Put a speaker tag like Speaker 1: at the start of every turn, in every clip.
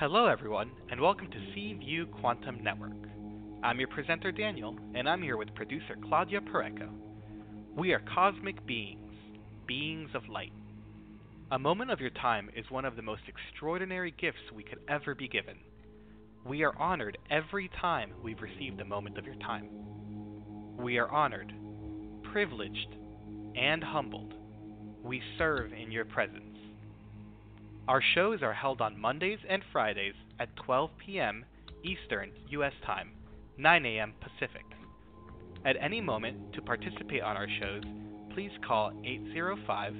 Speaker 1: Hello, everyone, and welcome to C View Quantum Network. I'm your presenter, Daniel, and I'm here with producer Claudia Pureco. We are cosmic beings, beings of light. A moment of your time is one of the most extraordinary gifts we could ever be given. We are honored every time we've received a moment of your time. We are honored, privileged, and humbled. We serve in your presence. Our shows are held on Mondays and Fridays at 12 p.m. Eastern U.S. Time, 9 a.m. Pacific. At any moment to participate on our shows, please call 805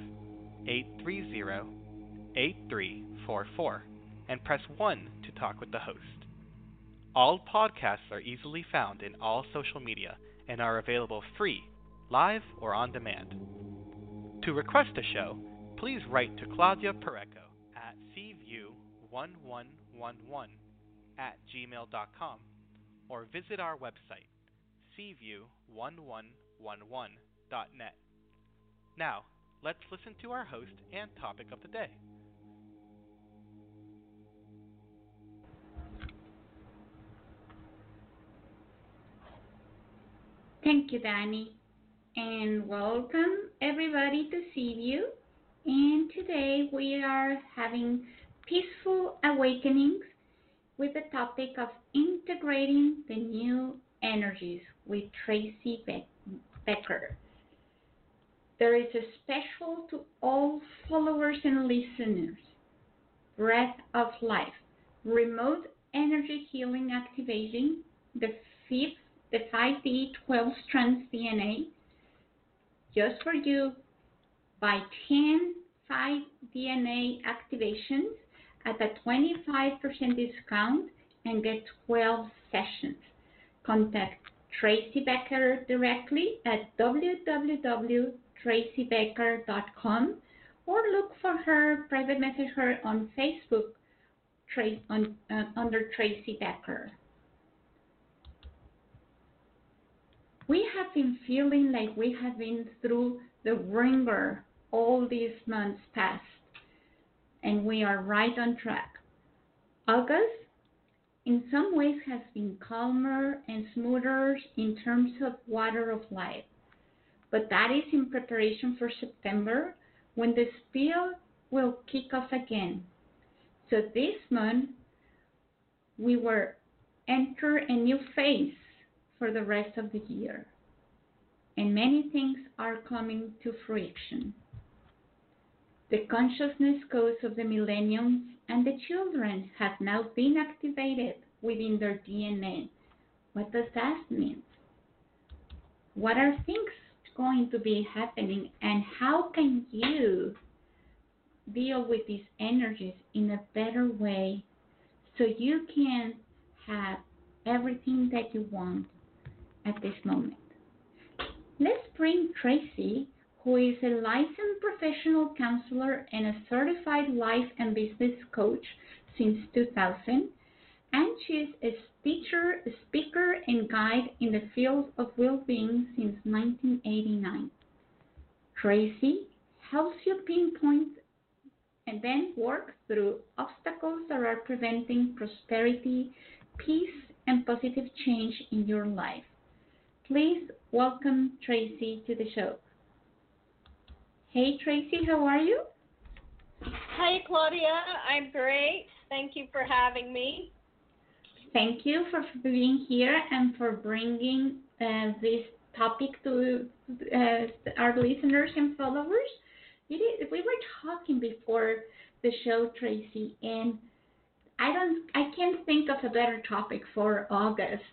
Speaker 1: 830 8344 and press 1 to talk with the host. All podcasts are easily found in all social media and are available free, live, or on demand. To request a show, please write to Claudia Pureco at cview1111 at gmail.com or visit our website, cview1111.net. Now, let's listen to our host and topic of the day.
Speaker 2: Thank you, Danny, and welcome everybody to C View. And today we are having peaceful awakenings with the topic of integrating the new energies with Tracy Becker. There is a special to all followers and listeners. Breath of Life, Remote Energy Healing Activating, the fifth, the 5D 12 strands DNA, just for you by 10 5 DNA activations at a 25% discount and get 12 sessions. Contact Tracy Becker directly at www.tracybecker.com or look for her, private message her on Facebook on, uh, under Tracy Becker. We have been feeling like we have been through the ringer all these months past, and we are right on track. August, in some ways, has been calmer and smoother in terms of water of life, but that is in preparation for September when the spill will kick off again. So this month, we will enter a new phase for the rest of the year, and many things are coming to fruition. The consciousness codes of the millenniums and the children have now been activated within their DNA. What does that mean? What are things going to be happening and how can you deal with these energies in a better way so you can have everything that you want at this moment? Let's bring Tracy who is a licensed professional counselor and a certified life and business coach since 2000, and she is a teacher, speaker, and guide in the field of well-being since 1989. Tracy helps you pinpoint and then work through obstacles that are preventing prosperity, peace, and positive change in your life. Please welcome Tracy to the show. Hey, Tracy, how are you?
Speaker 3: Hi, Claudia. I'm great. Thank you for having me.
Speaker 2: Thank you for being here and for bringing uh, this topic to uh, our listeners and followers. we were talking before the show, Tracy, and I don't, I can't think of a better topic for August.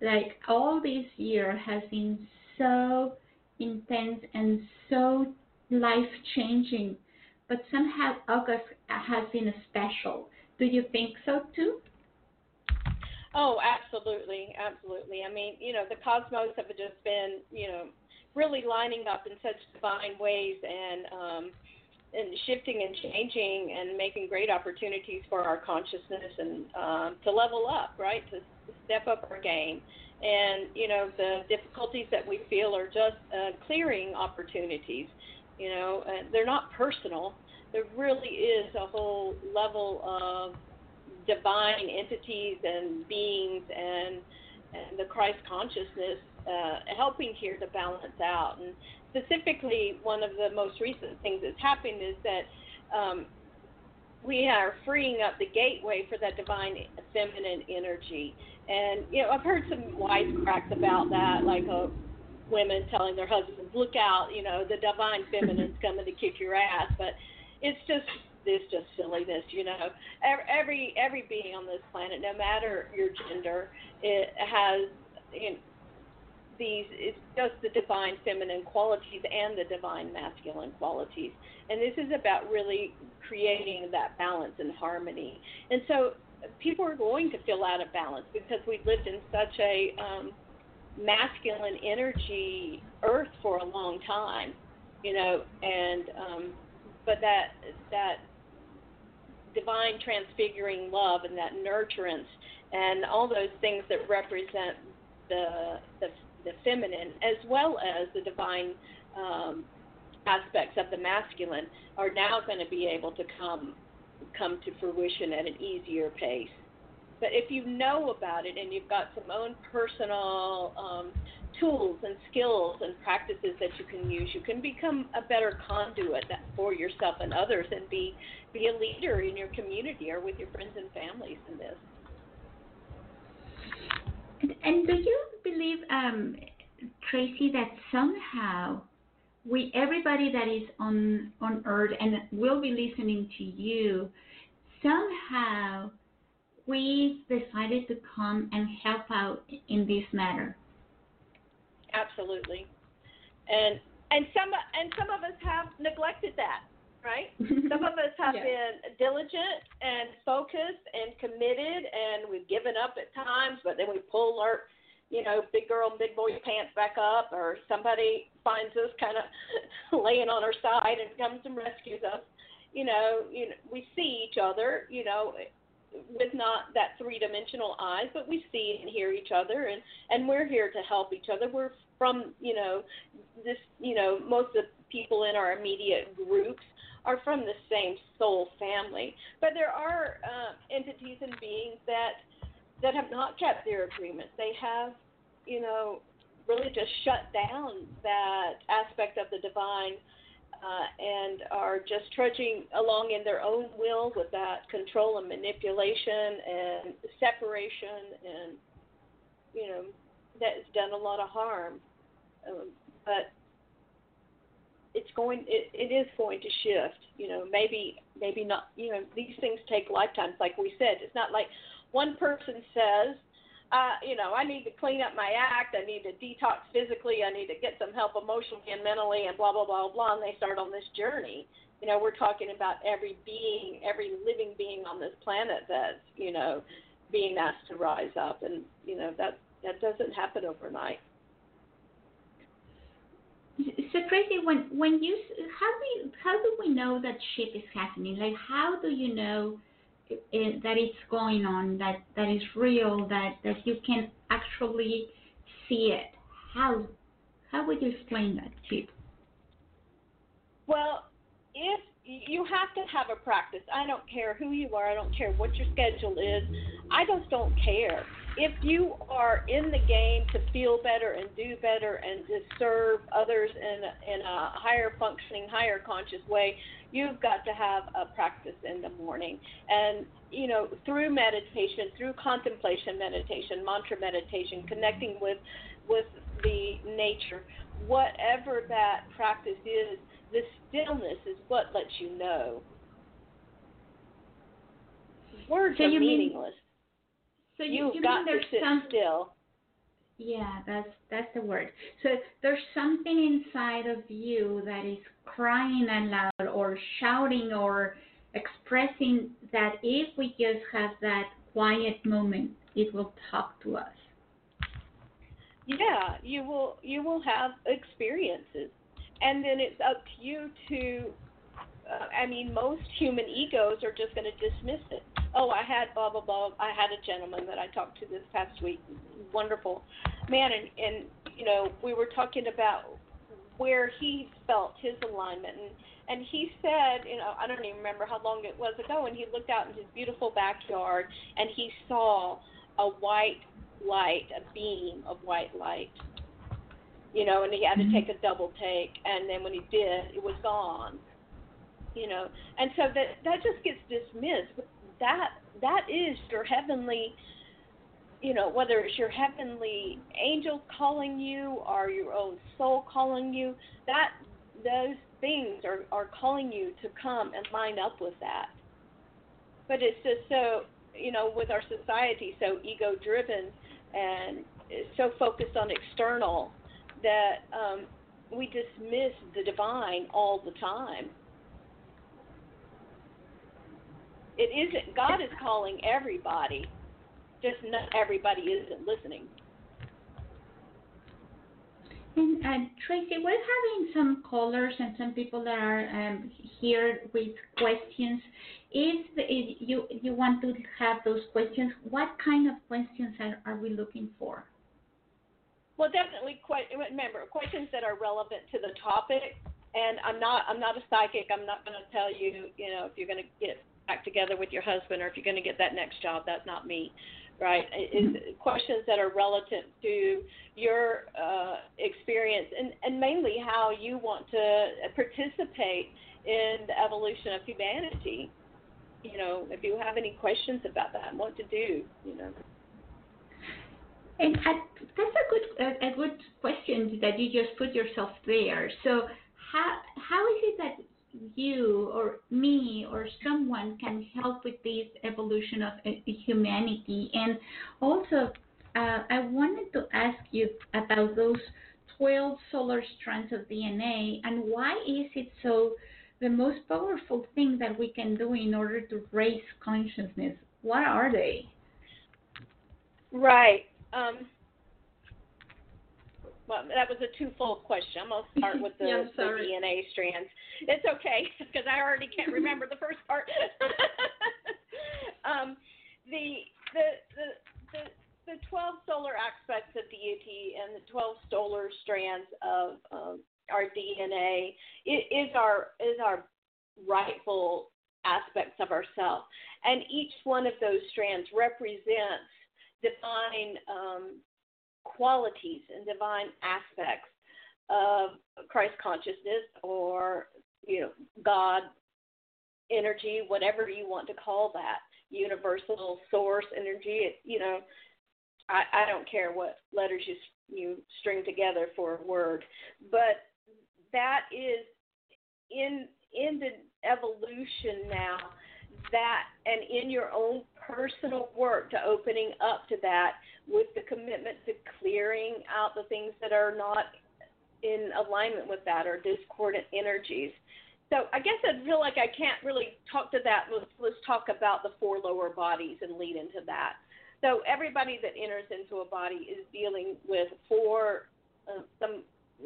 Speaker 2: Like all this year has been so intense and so life changing, but somehow August has been special. Do you think so too?
Speaker 3: Oh, absolutely, absolutely. I mean, you know, the cosmos have just been, you know, really lining up in such divine ways and um, and shifting and changing and making great opportunities for our consciousness and um, to level up, right? To, step up our game. And you know, the difficulties that we feel are just uh, clearing opportunities. You know, and they're not personal. There really is a whole level of divine entities and beings and and the Christ consciousness uh, helping here to balance out. And specifically, one of the most recent things that's happened is that um, we are freeing up the gateway for that divine feminine energy. And you know, I've heard some wisecracks about that, like uh, women telling their husbands, "Look out! You know, the divine feminine's coming to kick your ass." But it's just it's just silliness, you know. Every every being on this planet, no matter your gender, it has you know, these it's just the divine feminine qualities and the divine masculine qualities and this is about really creating that balance and harmony and so people are going to feel out of balance because we've lived in such a um, masculine energy earth for a long time you know and um, but that that divine transfiguring love and that nurturance and all those things that represent the the the feminine as well as the divine um, aspects of the masculine are now going to be able to come come to fruition at an easier pace. But if you know about it and you've got some own personal um, tools and skills and practices that you can use, you can become a better conduit for yourself and others, and be be a leader in your community or with your friends and families in this.
Speaker 2: And, do you believe, um, Tracy, that somehow we, everybody that is on on Earth and will be listening to you, somehow we decided to come and help out in this matter?
Speaker 3: Absolutely, and and some and some of us have neglected that right? Some of us have been diligent and focused and committed, and we've given up at times, but then we pull our, you know, big girl, and big boy pants back up, or somebody finds us kind of laying on our side and comes and rescues us. You know, you know, we see each other, you know, with not that three dimensional eyes, but we see and hear each other, and and we're here to help each other. We're from, you know, this, you know, most of the people in our immediate groups are from the same soul family. But there are uh, entities and beings that that have not kept their agreements. They have, you know, really just shut down that aspect of the divine uh, and are just trudging along in their own will with that control and manipulation and separation and you know that's done a lot of harm. Um, but it's going it, it is going to shift you know maybe maybe not you know these things take lifetimes like we said it's not like one person says uh, you know, I need to clean up my act. I need to detox physically. I need to get some help emotionally and mentally, and blah blah blah blah. And they start on this journey. You know, we're talking about every being, every living being on this planet that's you know being asked to rise up, and you know that that doesn't happen overnight.
Speaker 2: So Tracy, when when you how do how do we know that shift is happening? Like how do you know it, that it's going on, that that is real, that that you can actually see it? How how would you explain that to?
Speaker 3: Well, if you have to have a practice. I don't care who you are. I don't care what your schedule is. I just don't care if you are in the game to feel better and do better and to serve others in in a higher functioning, higher conscious way, you've got to have a practice in the morning. And you know, through meditation, through contemplation meditation, mantra meditation, connecting with with the nature, whatever that practice is, the stillness is what lets you know. Words so are meaningless. Mean-
Speaker 2: so you,
Speaker 3: You've
Speaker 2: you
Speaker 3: got to sit
Speaker 2: some,
Speaker 3: still.
Speaker 2: Yeah, that's that's the word. So there's something inside of you that is crying aloud or shouting or expressing that if we just have that quiet moment, it will talk to us.
Speaker 3: Yeah, you will you will have experiences, and then it's up to you to. Uh, I mean, most human egos are just going to dismiss it oh, I had blah blah blah. I had a gentleman that I talked to this past week, wonderful man, and and you know we were talking about where he felt his alignment. And, and he said, you know, I don't even remember how long it was ago, and he looked out in his beautiful backyard and he saw a white light, a beam of white light. You know, and he had to
Speaker 2: Mhm.
Speaker 3: take a double take, and then when he did, it was gone. You know, and so that that just gets dismissed. But that that is your heavenly you know, whether it's your heavenly angel calling you or your own soul calling you, that those things are, are calling you to come and line up with that. But it's just so, you know, with our society so ego driven and so focused on external that um, we dismiss the divine all the time. It isn't, God is calling everybody just not everybody isn't listening.
Speaker 2: And Tracy, we're having some callers and some people that are um, here with questions. If, if you you want to have those questions, what kind of questions are, are we looking for?
Speaker 3: Well, definitely. Remember, questions that are relevant to the topic. And I'm not I'm not a psychic. I'm not going to tell you you know if you're going to get back together with your husband or if you're going to get that next job. That's not me right? Is questions that are relative to your uh, experience and, and mainly how you want to participate in the evolution of humanity. You know, if you have any questions about that and what to do, you know.
Speaker 2: And that's a good a, a good question that you just put yourself there. So how how is it that you or me or someone can help with this evolution of uh, humanity. And also, uh, I wanted to ask you about those 12 solar strands of DNA and why is it so the most powerful thing that we can do in order to raise consciousness? What are they?
Speaker 3: Right. Um, well, that was a twofold question. I'm going to start with the,
Speaker 2: yeah,
Speaker 3: the DNA strands. It's okay because I already can't remember the first part. um, the, the, the, the, the 12 solar aspects of deity and the 12 solar strands of um, our DNA is our, is our rightful aspects of ourselves. And each one of those strands represents divine um, qualities and divine aspects of Christ consciousness or you know God energy, whatever you want to call that, universal source energy. You know, I, I don't care what letters you you string together for a word, but that is in in the evolution now that and in your own personal work to opening up to that with the commitment to clearing out the things that are not in alignment with that or discordant energies. So I guess I feel like I can't really talk to that. Let's, let's talk about the four lower bodies and lead into that. So everybody that enters into a body is dealing with four, uh, some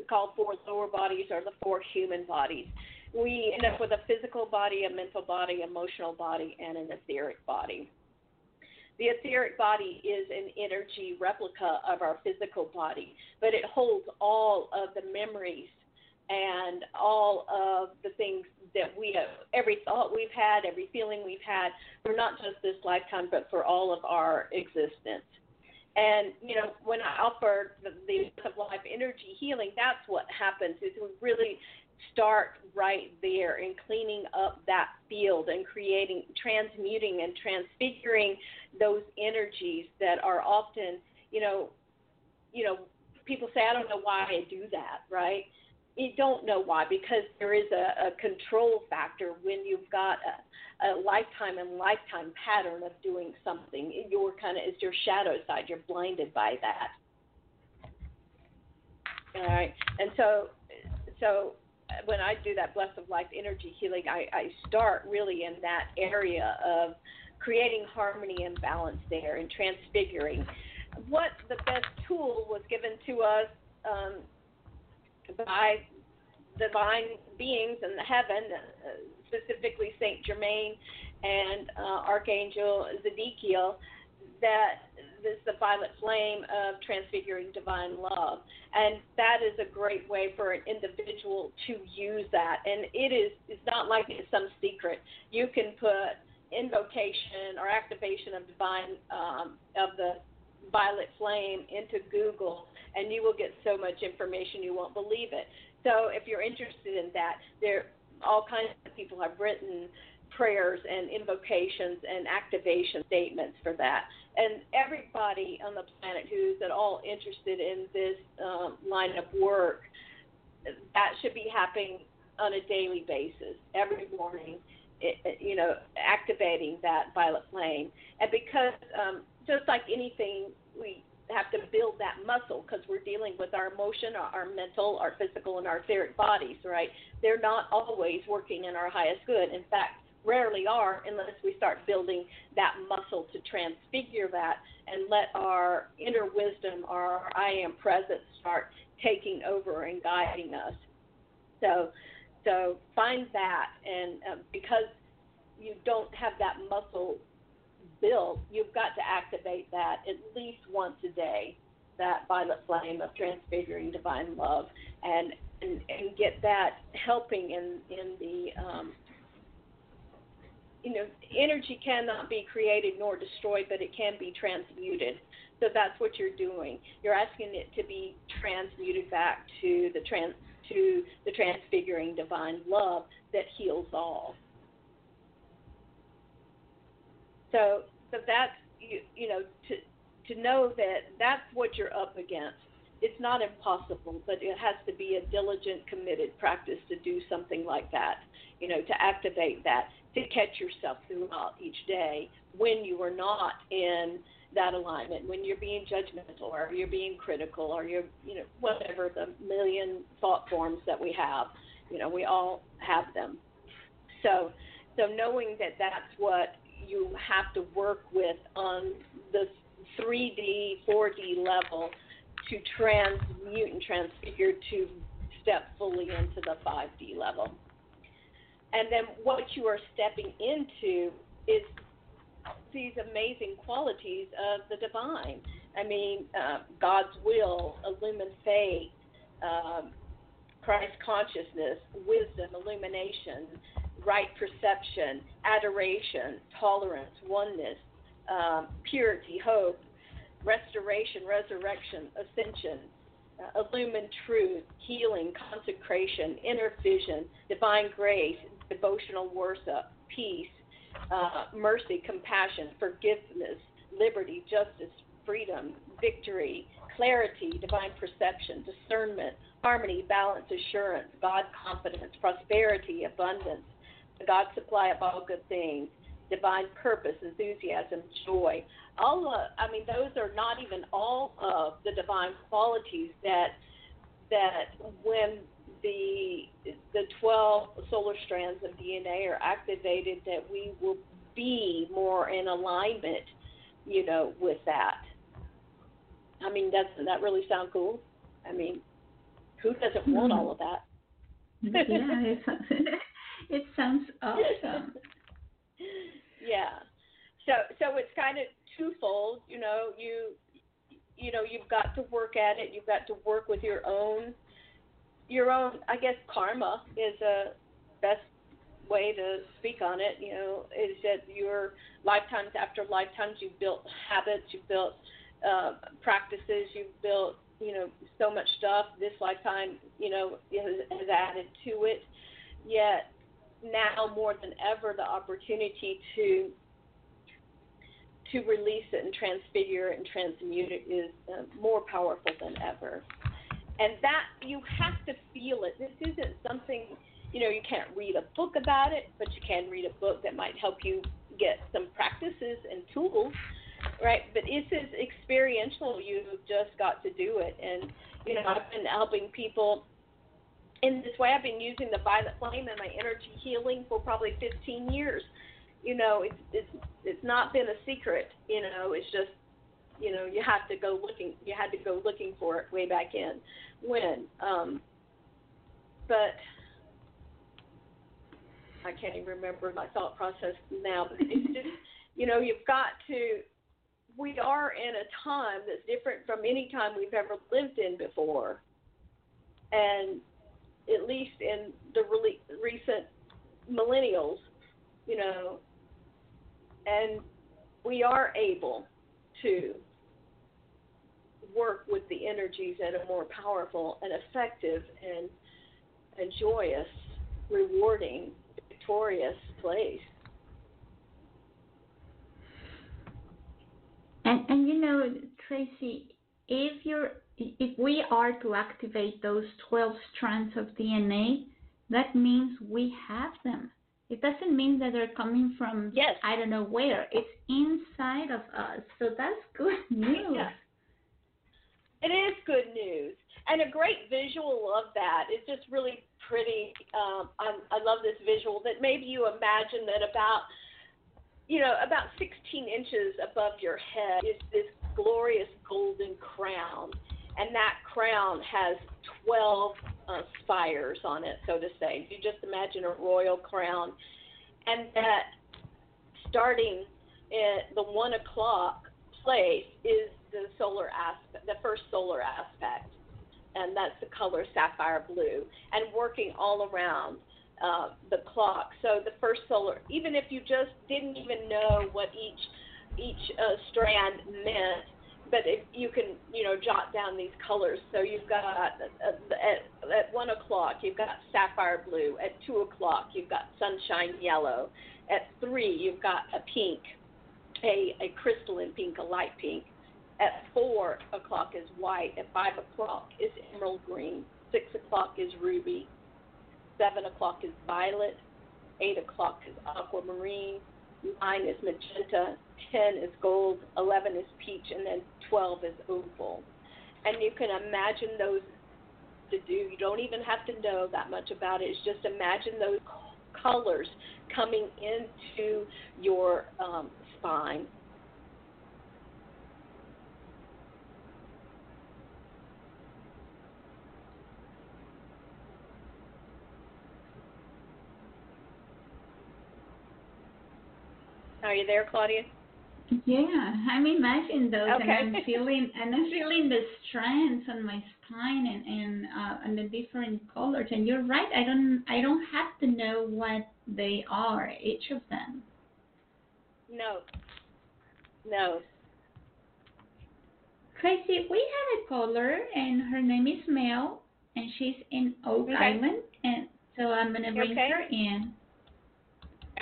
Speaker 3: called four lower bodies or the four human bodies. We end up with a physical body, a mental body, emotional body, and an etheric body. The etheric body is an energy replica of our physical body, but it holds all of the memories and all of the things that we have, every thought we've had, every feeling we've had, for not just this lifetime, but for all of our existence. And you know, when I offer the, the of life energy healing, that's what happens. Is we really start right there in cleaning up that field and creating, transmuting, and transfiguring those energies that are often, you know, you know, people say, I don't know why I do that, right? You don't know why because there is a, a control factor when you've got a, a lifetime and lifetime pattern of doing something. Your kind of is your shadow side. You're blinded by that. All right, and so so when I do that breath of life energy healing, I, I start really in that area of creating harmony and balance there and transfiguring. What the best tool was given to us um, by divine beings in the heaven, uh, specifically Saint Germain and uh, Archangel Zedekiel, that this the violet flame of transfiguring divine love, and that is a great way for an individual to use that. And it is it's not like it's some secret. You can put invocation or activation of divine um, of the violet flame into Google, and you will get so much information you won't believe it. So if you're interested in that, there all kinds of people have written prayers and invocations and activation statements for that. And everybody on the planet who's at all interested in this um, line of work, that should be happening on a daily basis, every morning. It, you know, activating that violet flame, and because um, just like anything, we have to build that muscle because we're dealing with our emotion, our, our mental, our physical, and our etheric bodies, right? They're not always working in our highest good. In fact, rarely are unless we start building that muscle to transfigure that and let our inner wisdom, our I am presence start taking over and guiding us. So, so find that, and uh, because you don't have that muscle built, you've got to activate that at least once a day. That violet flame of transfiguring divine love, and and, and get that helping in in the um, you know, energy cannot be created nor destroyed, but it can be transmuted. So that's what you're doing. You're asking it to be transmuted back to the trans to the transfiguring divine love that heals all. So so that's you you know to to know that that's what you're up against. It's not impossible, but it has to be a diligent, committed practice to do something like that. You know, to activate that to catch yourself throughout each day when you are not in that alignment, when you're being judgmental or you're being critical or you're, you know, whatever the million thought forms that we have, you know, we all have them. So, so knowing that that's what you have to work with on the 3D, 4D level to transmute and transfigure to step fully into the 5D level. And then what you are stepping into is these amazing qualities of the divine. I mean, uh, God's will, illumined faith, um, Christ consciousness, wisdom, illumination, right perception, adoration, tolerance, oneness, um, purity, hope, restoration, resurrection, ascension, uh, illumined truth, healing, consecration, inner vision, divine grace, devotional worship, peace, uh, mercy, compassion, forgiveness, liberty, justice, freedom, victory, clarity, divine perception, discernment, harmony, balance, assurance, God confidence, prosperity, abundance, the God supply of all good things, divine purpose, enthusiasm, joy. All uh, I mean, those are not even all of the divine qualities that that when the the 12 solar strands of DNA are activated, that we will be more in alignment, you know, with that. I mean, doesn't that really sound cool? I mean, who doesn't want hmm. all of that?
Speaker 2: yeah, it sounds, it sounds awesome.
Speaker 3: yeah. So so it's kind of twofold. You know, you you know you've got to work at it. You've got to work with your own your own, I guess, karma is a best way to speak on it. You know, is that your lifetimes after lifetimes you've built habits, you've built uh, practices, you've built you know so much stuff. This lifetime, you know, has, has added to it. Yet now more than ever, the opportunity to to release it and transfigure it and transmute it is uh, more powerful than ever and that you have to feel it. This isn't something you know you can't read a book about it, but you can read a book that might help you get some practices and tools, right? But this is experiential. You've just got to do it, and you know I've been helping people in this way. I've been using the violet flame and my energy healing for probably 15 years. You know, it's it's it's not been a secret. You know, it's just you know you have to go looking you had to go looking for it way back in when um but I can't even remember my thought process now but it's just you know you've got to we are in a time that's different from any time we've ever lived in before. And at least in the really recent millennials, you know, and we are able to work with the energies in a more powerful and effective and and joyous, rewarding, victorious place.
Speaker 2: And and you know, Tracy, if you're if we are to activate those 12 strands of DNA, that means we have them. It doesn't mean that they're coming from
Speaker 3: yes.
Speaker 2: I don't know where. It's inside of us. So that's good news.
Speaker 3: Yeah. It is good news. And a great visual of that is just really pretty. Um, I, I love this visual that maybe you imagine that about you know, about 16 inches above your head is this glorious golden crown. And that crown has 12 uh, spires on it, so to say. You just imagine a royal crown. And that starting at the 1 o'clock place is the solar aspect, the first solar aspect. And that's the color sapphire blue. And working all around uh, the clock. So the first solar, even if you just didn't even know what each each uh, strand meant, but if you can, you know, jot down these colors. So you've got uh, at, at one o'clock you've got sapphire blue. At two o'clock you've got sunshine yellow. At three you've got a pink, a a crystalline pink, a light pink. At four o'clock is white. At five o'clock is emerald green. Six o'clock is ruby. 7 o'clock is violet, 8 o'clock is aquamarine, 9 is magenta, 10 is gold, 11 is peach, and then 12 is opal. And you can imagine those to do. You don't even have to know that much about it. It's just imagine those colors coming into your um, spine Are you there, Claudia?
Speaker 2: Yeah, I'm imagining those,
Speaker 3: okay.
Speaker 2: and I'm feeling, and I'm feeling the strands on my spine, and and uh, and the different colors. And you're right. I don't, I don't have to know what they are, each of them.
Speaker 3: No. No.
Speaker 2: Tracy, we have a caller, and her name is Mel, and she's in Oak
Speaker 3: okay.
Speaker 2: Island, and so I'm gonna bring
Speaker 3: okay.
Speaker 2: her in.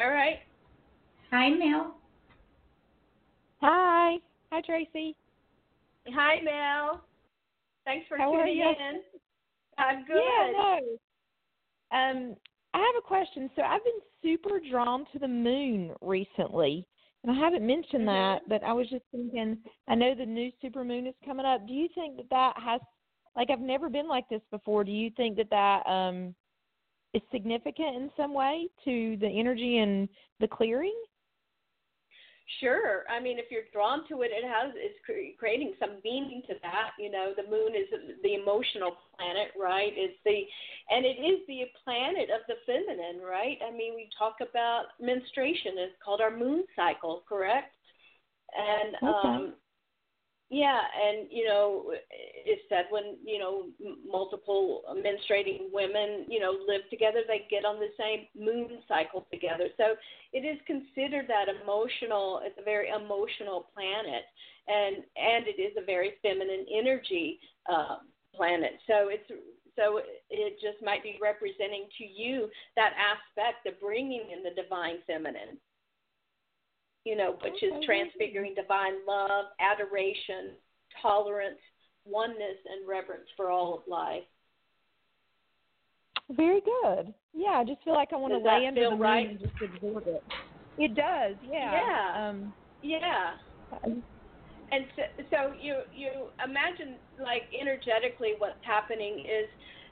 Speaker 3: All right.
Speaker 2: Hi, Mel.
Speaker 4: Hi. Hi, Tracy.
Speaker 3: Hi, Mel. Thanks for
Speaker 4: How
Speaker 3: tuning
Speaker 4: in.
Speaker 3: I'm good.
Speaker 4: Yeah, no. Um, I have a question. So I've been super drawn to the moon recently, and I haven't mentioned
Speaker 3: mm-hmm.
Speaker 4: that, but I was just thinking. I know the new super moon is coming up. Do you think that that has, like, I've never been like this before. Do you think that that um is significant in some way to the energy and the clearing?
Speaker 3: Sure. I mean, if you're drawn to it, it has it's creating some meaning to that. You know, the moon is the emotional planet, right? It's the and it is the planet of the feminine, right? I mean, we talk about menstruation. It's called our moon cycle, correct? And
Speaker 4: okay.
Speaker 3: um yeah, and you know, it's said when you know multiple menstruating women, you know, live together, they get on the same moon cycle together. So it is considered that emotional. It's a very emotional planet, and and it is a very feminine energy uh, planet. So it's so it just might be representing to you that aspect of bringing in the divine feminine you know, which is transfiguring divine love, adoration, tolerance, oneness, and reverence for all of life.
Speaker 4: Very good. Yeah, I just feel like I want
Speaker 3: does
Speaker 4: to lay under the moon
Speaker 3: right?
Speaker 4: and just absorb it. It does. Yeah.
Speaker 3: Yeah.
Speaker 4: Um,
Speaker 3: yeah. And so, so you you imagine like energetically what's happening is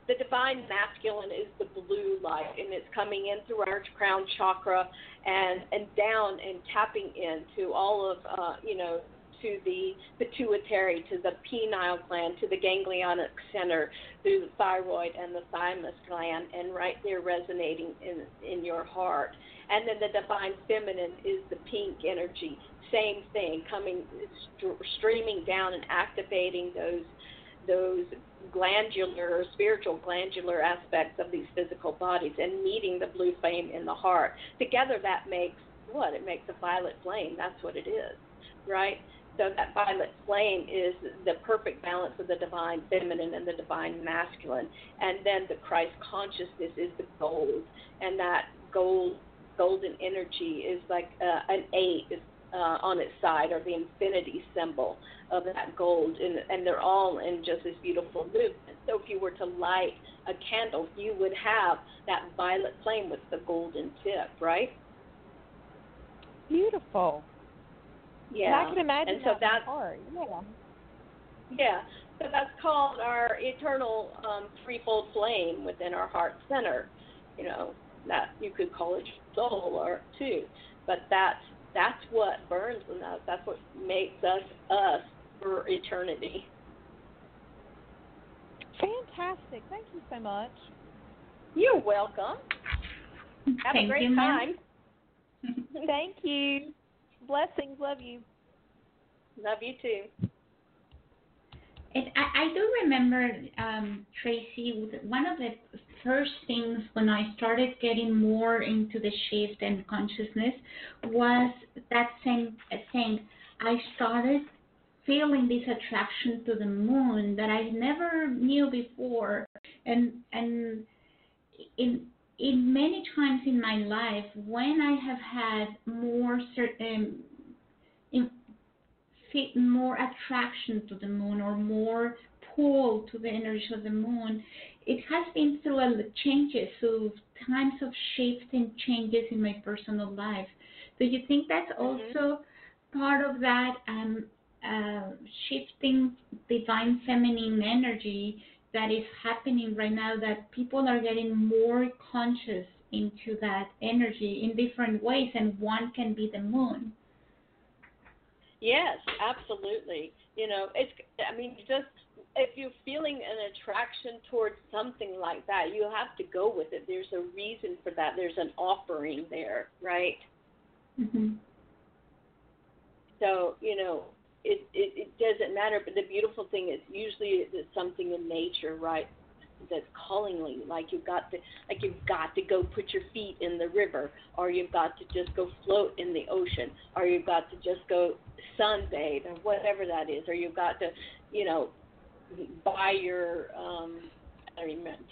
Speaker 3: the divine masculine is the blue light and it's coming in through our crown chakra and and down and tapping into all of uh, you know to the pituitary, to the pineal gland, to the ganglionic center, through the thyroid and the thymus gland, and right there resonating in in your heart. And then the divine feminine is the pink energy. Same thing, coming streaming down and activating those those glandular, spiritual glandular aspects of these physical bodies and meeting the blue flame in the heart. Together, that makes what? It makes a violet flame. That's what it is, right? So that violet flame is the perfect balance of the divine feminine and the divine masculine. And then the Christ consciousness is the gold, and that gold golden energy is like uh, an eight uh, on its side, are the infinity symbol of that gold, and, and they're all in just this beautiful movement. So if you were to light a candle, you would have that violet flame with the golden tip, right?
Speaker 4: Beautiful.
Speaker 3: Yeah.
Speaker 4: And I can imagine
Speaker 3: and so
Speaker 4: that
Speaker 3: that's.
Speaker 4: Yeah.
Speaker 3: Yeah. So that's called our eternal um, threefold flame within our heart center. You know, that you could call it soul or two, but that's that's what burns in us. That's what makes us us for eternity.
Speaker 4: Fantastic. Thank you so much.
Speaker 3: You're welcome. Have
Speaker 2: Thank
Speaker 3: a great
Speaker 2: you,
Speaker 3: time.
Speaker 4: Thank you. Blessings. Love you.
Speaker 3: Love you too.
Speaker 2: And I, I do remember, um, Tracy, one of the first things when I started getting more into the shift and consciousness was that same uh, thing. I started feeling this attraction to the moon that I never knew before, and and in in many times in my life when I have had more certain um, in, more attraction to the moon or more pull to the energy of the moon, it has been through a changes, through times of shift and changes in my personal life. Do you think that's
Speaker 3: mm-hmm.
Speaker 2: also part of that um, uh, shifting divine feminine energy that is happening right now? That people are getting more conscious into that energy in different ways, and one can be the moon.
Speaker 3: Yes, absolutely. You know, it's. I mean, just if you're feeling an attraction towards something like that, you have to go with it. There's a reason for that. There's an offering there, right?
Speaker 2: Mm-hmm.
Speaker 3: So you know, it, it it doesn't matter. But the beautiful thing is usually it's something in nature, right? That's calling you. like you've got to, like you've got to go put your feet in the river, or you've got to just go float in the ocean, or you've got to just go sunbathe, or whatever that is, or you've got to, you know, buy your um,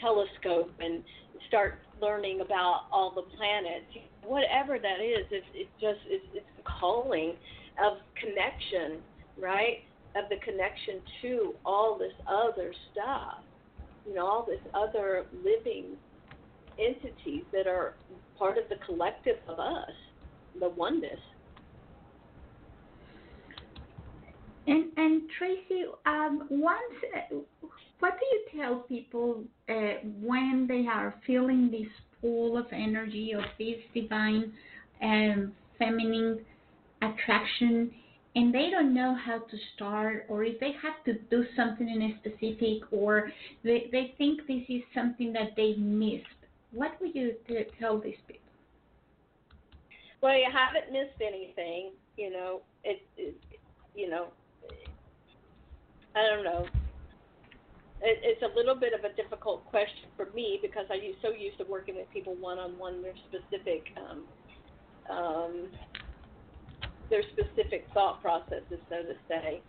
Speaker 3: telescope and start learning about all the planets. Whatever that is, it's, just it's, it's a calling of connection, right? Of the connection to all this other stuff, you know, all this other living entities that are part of the collective of us, the oneness.
Speaker 2: And and Tracy, um, once, uh, what do you tell people uh, when they are feeling this pull of energy of this divine um, feminine attraction, and they don't know how to start, or if they have to do something in a specific, or they they think this is something that they missed? What would you t- tell these people?
Speaker 3: Well, you haven't missed anything. You know, it, it you know, I don't know. It, it's a little bit of a difficult question for me because I am so used to working with people one on one. Their specific, um, um, their specific thought processes, so to say.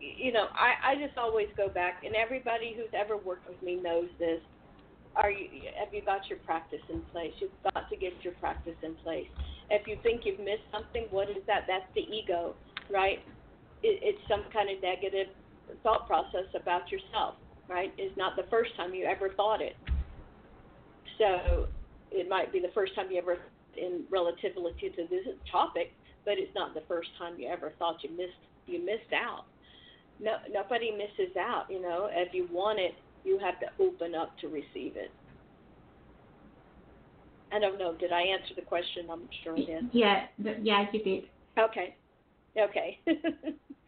Speaker 3: You know, I, I just always go back, and everybody who's ever worked with me knows this. Are you have you got your practice in place? You've got to get your practice in place. If you think you've missed something, what is that? That's the ego, right? It, it's some kind of negative thought process about yourself, right? Is not the first time you ever thought it. So it might be the first time you ever, in relativity to this topic, but it's not the first time you ever thought you missed you missed out. No, nobody misses out. You know, if you want it, you have to open up to receive it. I don't know. Did I answer the question? I'm sure I did.
Speaker 2: Yeah, yeah, you did.
Speaker 3: Okay. Okay.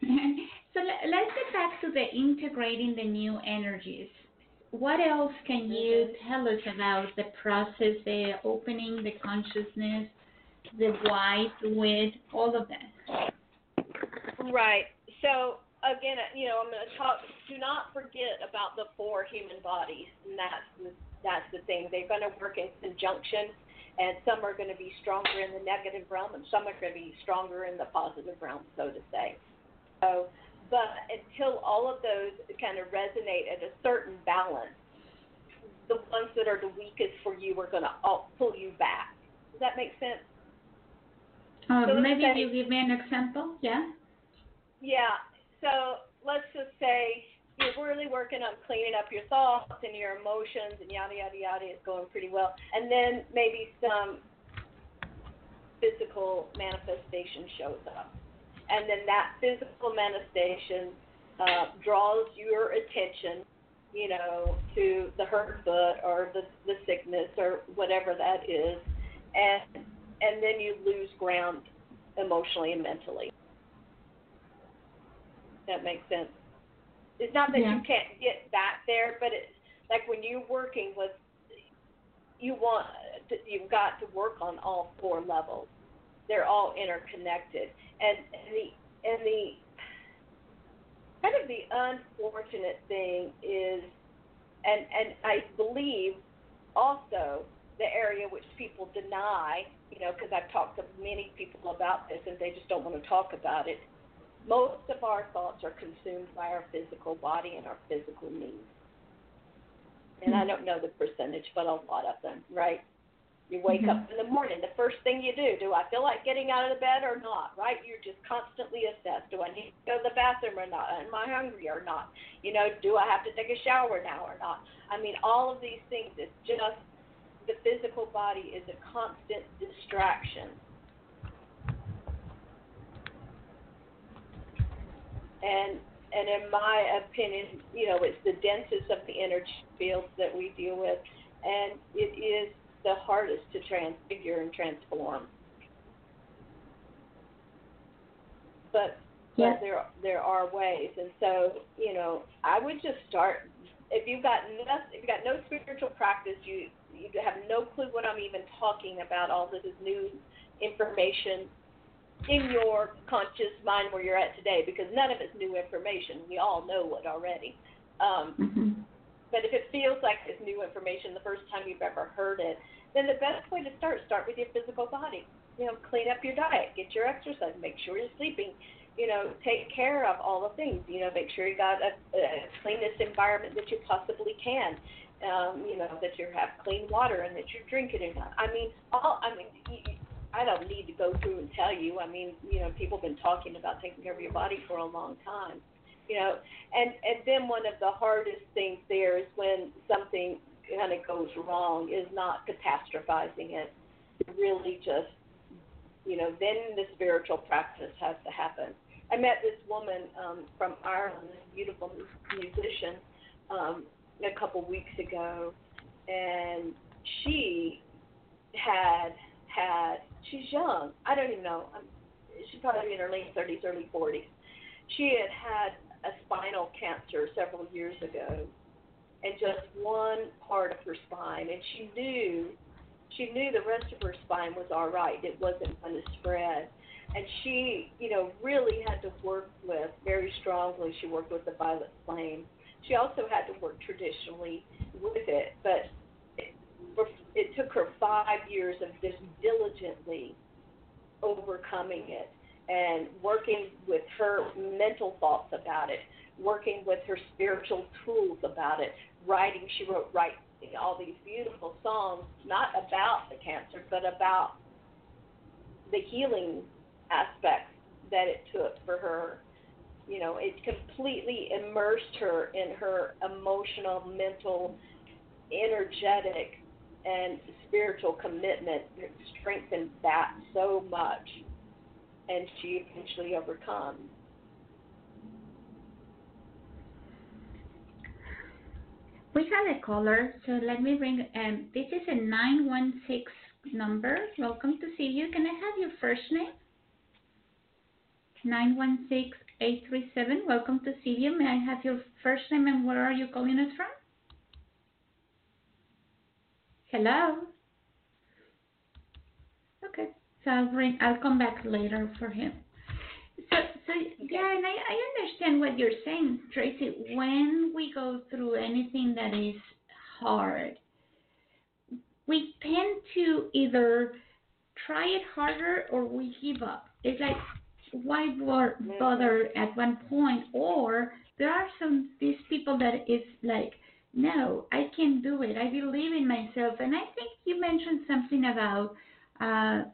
Speaker 2: so let, let's get back to the integrating the new energies. What else can you
Speaker 3: Mhm.
Speaker 2: tell us about the process, the opening, the consciousness, the why, the with, all of that?
Speaker 3: Right. So again, you know, I'm going to talk. Do not forget about the four human bodies, and that's the, that's the thing. They're going to work in conjunction, and some are going to be stronger in the negative realm, and some are going to be stronger in the positive realm, so to say. So, but until all of those kind of resonate at a certain balance, the ones that are the weakest for you are going to all pull you back. Does that make sense?
Speaker 2: Uh,
Speaker 3: So
Speaker 2: maybe
Speaker 3: say-
Speaker 2: you give me an example, yeah?
Speaker 3: Yeah. So let's just say you're really working on cleaning up your thoughts and your emotions and yada yada yada is going pretty well, and then maybe some physical manifestation shows up, and then that physical manifestation uh, draws your attention, you know, to the hurt foot or the the sickness or whatever that is, and and then you lose ground emotionally and mentally that makes sense. It's not that
Speaker 2: Yeah.
Speaker 3: you can't get back there, but it's like when you're working with, you want, to, you've got to work on all four levels. They're all interconnected, and, and the and the kind of the unfortunate thing is, and and I believe also the area which people deny, you know, because I've talked to many people about this and they just don't want to talk about it most of our thoughts are consumed by our physical body and our physical needs. And I hmm. don't know the percentage, but a lot of them, right? You wake
Speaker 2: Mhm.
Speaker 3: up in the morning, the first thing you do, do I feel like getting out of the bed or not, right? You're just constantly assessed. Do I need to go to the bathroom or not? Am I hungry or not? You know, do I have to take a shower now or not? I mean, all of these things, it's just the physical body is a constant distraction. and and in my opinion, you know, it's the densest of the energy fields that we deal with, and it is the hardest to transfigure and transform. But
Speaker 2: Yeah.
Speaker 3: but there there are ways, and so you know, I would just start. If you've got no, if you've got no spiritual practice, you you have no clue what I'm even talking about. All this is new information in your conscious mind where you're at today because none of it's new information. We all know it already. Um,
Speaker 2: hmm
Speaker 3: but if it feels like it's new information the first time you've ever heard it, then the best way to start start with your physical body. You know, clean up your diet, get your exercise, make sure you're sleeping. You know, take care of all the things. You know, make sure you got a, a cleanest environment that you possibly can. Um, you know, that you have clean water and that you're drinking enough. I mean, all. I mean, you, I don't need to go through and tell you. I mean, you know, people have been talking about taking care of your body for a long time. You know, and and then one of the hardest things there is when something kind of goes wrong is not catastrophizing it. Really just, you know, then the spiritual practice has to happen. I met this woman um, from Ireland, this beautiful musician, um, a couple weeks ago, and she had had she's young. I don't even know. Um, she's probably in her late thirties, early forties. She had had a spinal cancer several years ago, and just one part of her spine, and she knew she knew the rest of her spine was all right. It wasn't going to spread. And she, you know, really had to work with very strongly. She worked with the violet flame. She also had to work traditionally with it, but it, it took her five years of just diligently overcoming it and working with her mental thoughts about it, working with her spiritual tools about it, writing. She wrote writing all these beautiful songs, not about the cancer, but about the healing aspects that it took for her. You know, it completely immersed her in her emotional, mental, energetic, and spiritual commitment. It strengthened that so much, and she eventually overcome.
Speaker 2: We have a caller, so let me bring. Um, this is a 916 number. Welcome to C View. Can I have your first name? 916837. Welcome to C View. May I have your first name and where are you calling us from? Hello? So I'll bring, I'll come back later for him. So, so yeah, and I, I understand what you're saying, Tracy. When we go through anything that is hard, we tend to either try it harder or we give up. It's like why bother at one point? Or there are some these people that is like, no, I can do it. I believe in myself. And I think you mentioned something about uh,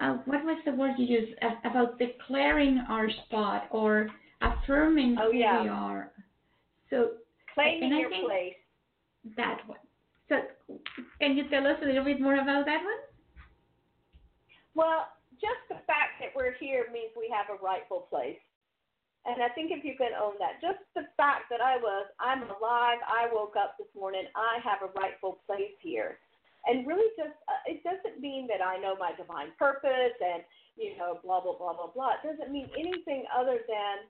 Speaker 2: uh, what was the word you used about declaring our spot or affirming
Speaker 3: oh,
Speaker 2: who
Speaker 3: yeah.
Speaker 2: we are. So
Speaker 3: claiming your place.
Speaker 2: That one. So can you tell us a little bit more about that one?
Speaker 3: Well, just the fact that we're here means we have a rightful place. And I think if you can own that, just the fact that I was, I'm alive, I woke up this morning, I have a rightful place here. And really just, uh, it doesn't mean that I know my divine purpose and, you know, blah, blah, blah, blah, blah. It doesn't mean anything other than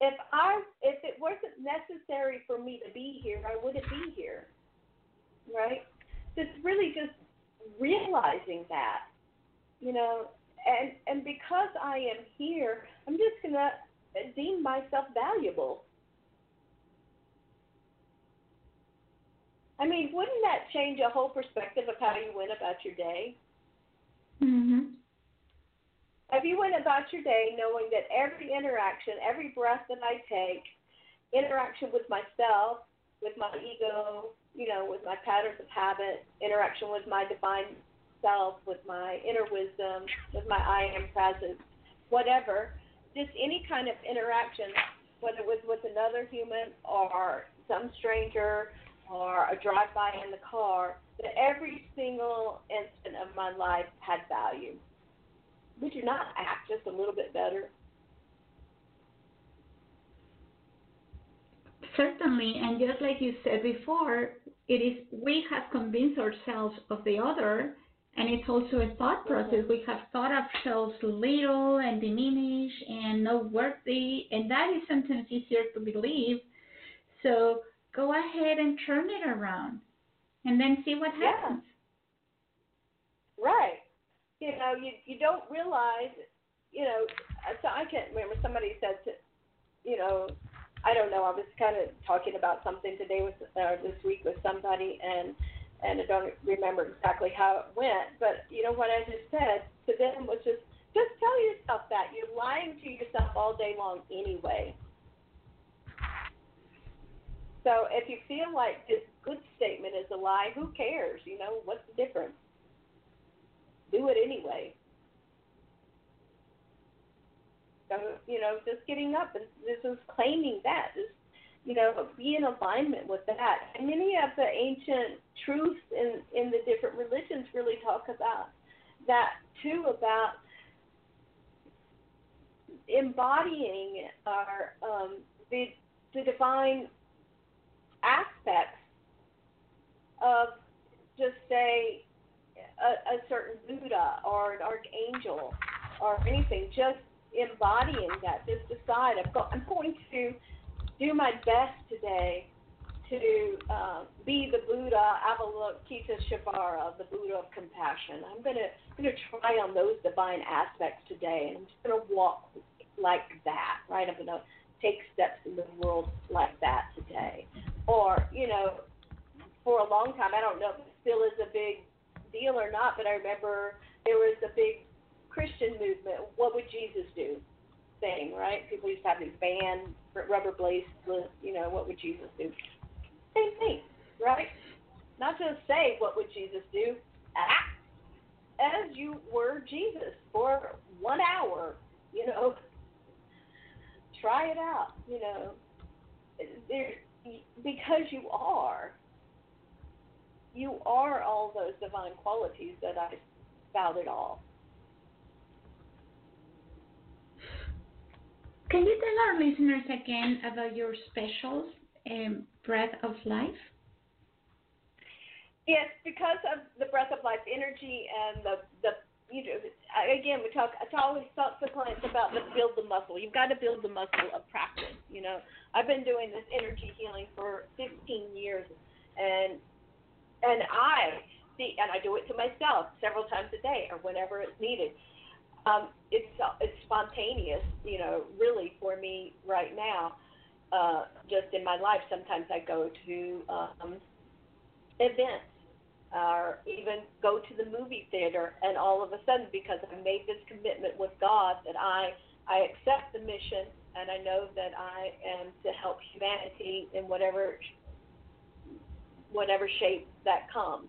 Speaker 3: if I, if it wasn't necessary for me to be here, I wouldn't be here. Right? Just really just realizing that, you know, and and because I am here, I'm just gonna deem myself valuable. I mean, wouldn't that change a whole perspective of how you went about your day?
Speaker 2: Mhm.
Speaker 3: If you went about your day knowing that every interaction, every breath that I take, interaction with myself, with my ego, you know, with my patterns of habit, interaction with my divine self, with my inner wisdom, with my I am presence, whatever, just any kind of interaction, whether it was with another human or some stranger or a drive by in the car, that every single instant of my life had value. Would you not act just a little bit better?
Speaker 2: Certainly, and just like you said before, it is we have convinced ourselves of the other and it's also a thought mm-hmm. process. We have thought ourselves little and diminished and not worthy, and that is sometimes easier to believe. So go ahead and turn it around, and then see what happens.
Speaker 3: Yeah. Right. You know, you you don't realize. You know, so I can't remember. Somebody said to, you know, I don't know. I was kind of talking about something today with uh, this week with somebody, and and I don't remember exactly how it went, but you know what I just said to them was just just tell yourself that you're lying to yourself all day long anyway. So if you feel like this good statement is a lie, who cares? You know, what's the difference? Do it anyway. So, you know, just getting up and this is claiming that, just you know, be in alignment with that. And many of the ancient truths in, in the different religions really talk about that too, about embodying our um, the the divine aspects of just say a, a certain Buddha or an archangel or anything, just embodying that. Just decide I'm, I'm going to do my best today to uh, be the Buddha Avalokiteshvara, the Buddha of compassion. I'm gonna I'm gonna try on those divine aspects today, and I'm just gonna walk like that, right? I'm gonna take steps in the world like that today. Or you know, for a long time, I don't know if it still is a big deal or not, but I remember there was a big Christian movement. What would Jesus do? thing, right? People used to have these band rubber bracelets, you know, what would Jesus do? Same thing, right? Not just say what would Jesus do, act as you were Jesus for one hour, you know. Try it out, you know. There, because you are, you are all those divine qualities that I spouted off.
Speaker 2: Can you tell our listeners again about your specials, um, Breath of Life?
Speaker 3: Yes, because of the Breath of Life energy and the, the you know, again, we talk. I always talk to clients about the build the muscle. You've got to build the muscle of practice. You know, I've been doing this energy healing for 15 years, and and I see, and I do it to myself several times a day or whenever it's needed. Um, it's it's spontaneous, you know, really for me right now. Uh, just in my life, sometimes I go to um, events or even go to the movie theater and all of a sudden because I made this commitment with God that I I accept the mission and I know that I am to help humanity in whatever whatever shape that comes.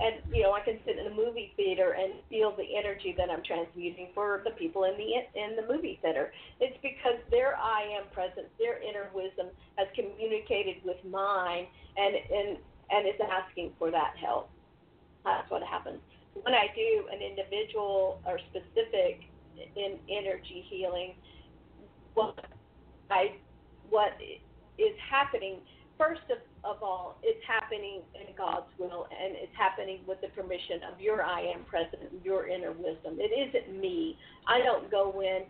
Speaker 3: And you know, I can sit in a movie theater and feel the energy that I'm transmuting for the people in the in the movie theater. It's because their I am presence, their inner wisdom has communicated with mine, and and and is asking for that help. That's what happens. When I do an individual or specific in energy healing, what I what is happening first of, of all, it's happening in God's will and it's happening with the permission of your I am present, your inner wisdom. It isn't me. I don't go in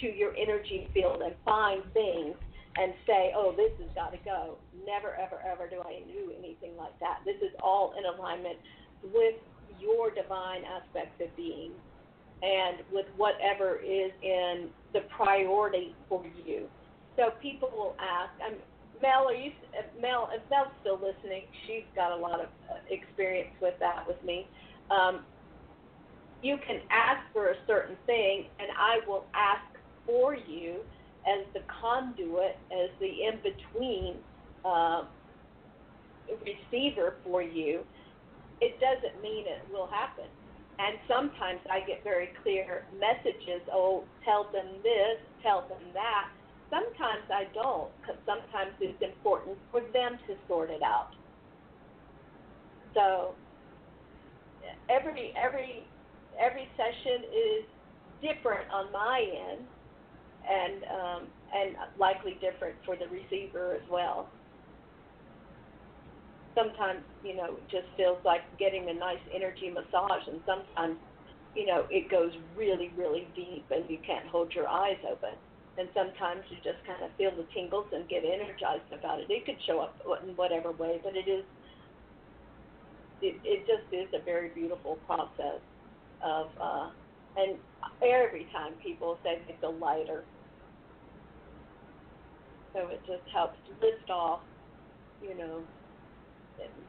Speaker 3: to your energy field and find things and say, oh, this has got to go. Never, ever, ever do I do anything like that. This is all in alignment with your divine aspects of being and with whatever is in the priority for you. So people will ask, I'm, Mel, are you, Mel, if Mel's still listening, she's got a lot of uh, experience with that with me. Um, you can ask for a certain thing, and I will ask for you as the conduit, as the in between uh, receiver for you, it doesn't mean it will happen. And sometimes I get very clear messages oh, tell them this, tell them that. Sometimes I don't, because sometimes it's important for them to sort it out. So every every every session is different on my end and um, and likely different for the receiver as well. Sometimes you know it just feels like getting a nice energy massage, and sometimes you know it goes really really deep and you can't hold your eyes open. And sometimes you just kind of feel the tingles and get energized about it. It could show up in whatever way, but it is it, it just is a very beautiful process of uh, and every time people say they feel lighter. So it just helps lift off, you know,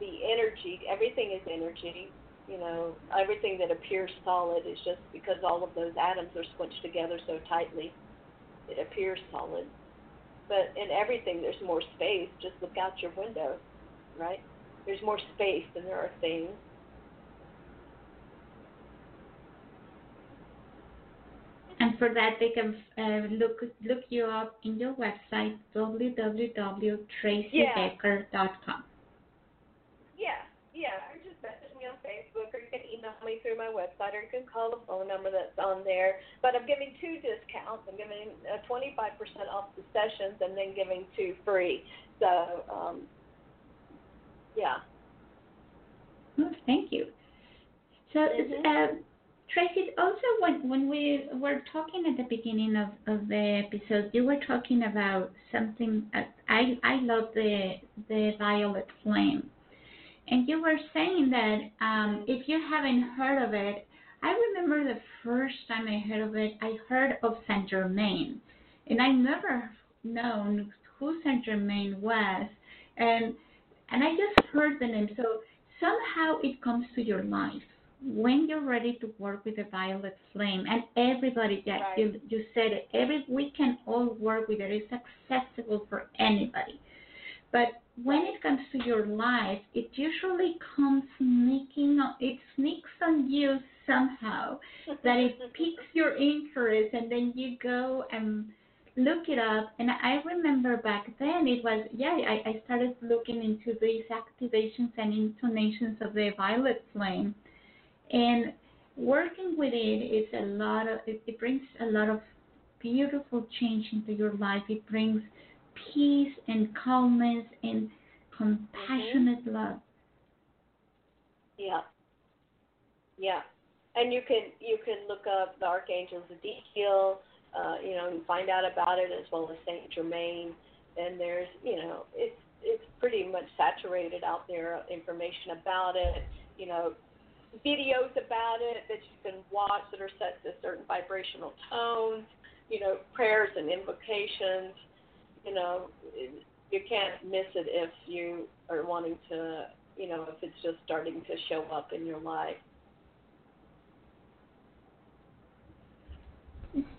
Speaker 3: the energy. Everything is energy. You know, everything that appears solid is just because all of those atoms are squinched together so tightly. It appears solid. But in everything, there's more space. Just look out your window, right? There's more space than there are things.
Speaker 2: And for that, they can uh, look look you up in your website www.tracybecker.com.
Speaker 3: Yeah, yeah. Or just message me on Facebook, or you can email me through my website, or you can call the phone number that's on there. But I'm giving two discounts. I'm giving a 25% off the sessions, and then giving two free. So, um, yeah.
Speaker 2: Oh, thank you. So. Mm-hmm. Uh, Tracy, also when when we were talking at the beginning of, of the episode, you were talking about something. I I love the the violet flame, and you were saying that um, if you haven't heard of it, I remember the first time I heard of it. I heard of Saint Germain, and I never known who Saint Germain was, and and I just heard the name. So somehow it comes to your life when you're ready to work with the violet flame, and everybody, yeah, right. you, you said it, every we can all work with it. It's accessible for anybody. But when it comes to your life, it usually comes sneaking, it sneaks on you somehow, that it piques your interest, and then you go and look it up. And I remember back then it was, yeah, I, I started looking into these activations and intonations of the violet flame and working with it is a lot of it, it brings a lot of beautiful change into your life it brings peace and calmness and compassionate mm-hmm. love
Speaker 3: yeah yeah and you can you can look up the Archangel Zadkiel, uh, you know, and find out about it as well as Saint Germain. And there's, you know, it's it's pretty much saturated out there information about it. You know, videos about it that you can watch that are set to certain vibrational tones. You know, prayers and invocations. You know, you can't miss it if you are wanting to. You know, if it's just starting to show up in your life.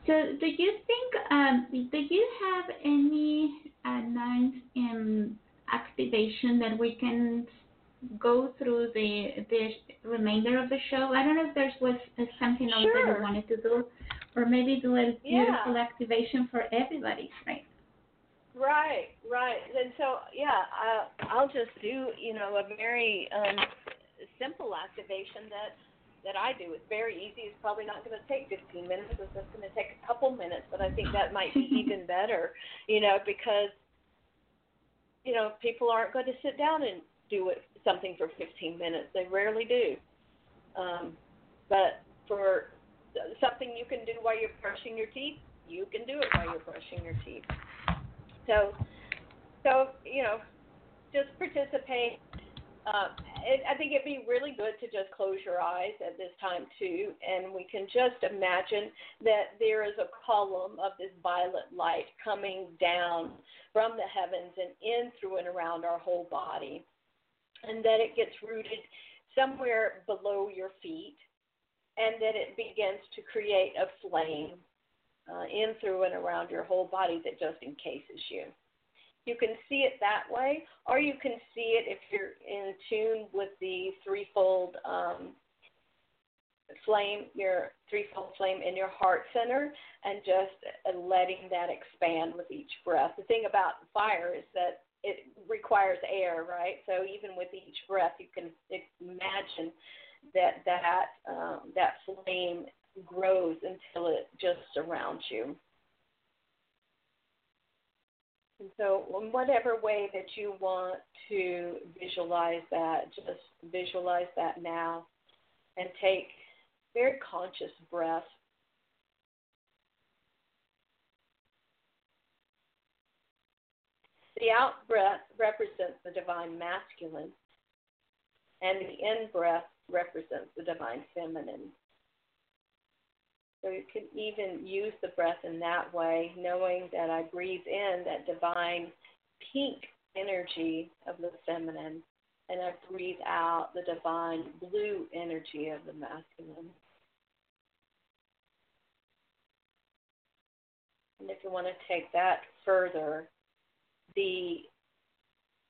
Speaker 2: So, do you think, um, do you have any uh, lines in activation that we can go through the the remainder of the show? I don't know if there's was something else
Speaker 3: sure.
Speaker 2: that you wanted to do, or maybe do a
Speaker 3: yeah.
Speaker 2: beautiful activation for everybody, right?
Speaker 3: Right, right. And so, yeah, I, I'll just do, you know, a very um, simple activation that that I do. It's very easy. It's probably not going to take 15 minutes. It's just going to take a couple minutes, but I think that might be even better, you know, because you know people aren't going to sit down and do it, something for 15 minutes. They rarely do. Um, but for something you can do while you're brushing your teeth, you can do it while you're brushing your teeth. So, so you know, just participate uh, it, I think it'd be really good to just close your eyes at this time too, and we can just imagine that there is a column of this violet light coming down from the heavens and in through and around our whole body, and that it gets rooted somewhere below your feet, and that it begins to create a flame uh, in through and around your whole body that just encases you. You can see it that way, or you can see it if you're in tune with the threefold um, flame, your threefold flame in your heart center, and just letting that expand with each breath. The thing about fire is that it requires air, right? So even with each breath, you can imagine that that um, that flame grows until it just surrounds you. And so, in whatever way that you want to visualize that, just visualize that now and take very conscious breaths. The out breath represents the divine masculine, and the in breath represents the divine feminine. So you can even use the breath in that way, knowing that I breathe in that divine pink energy of the feminine, and I breathe out the divine blue energy of the masculine. And if you want to take that further, the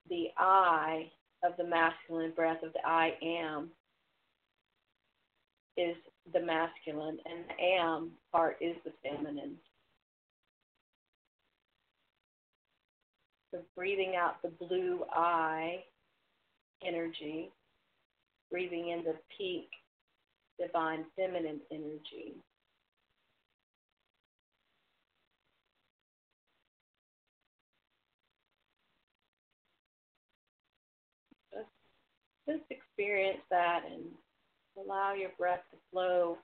Speaker 3: the I of the masculine breath of the I am is the masculine, and the am part is the feminine. So breathing out the blue I energy, breathing in the pink divine feminine energy. Just experience that and Allow your breath to flow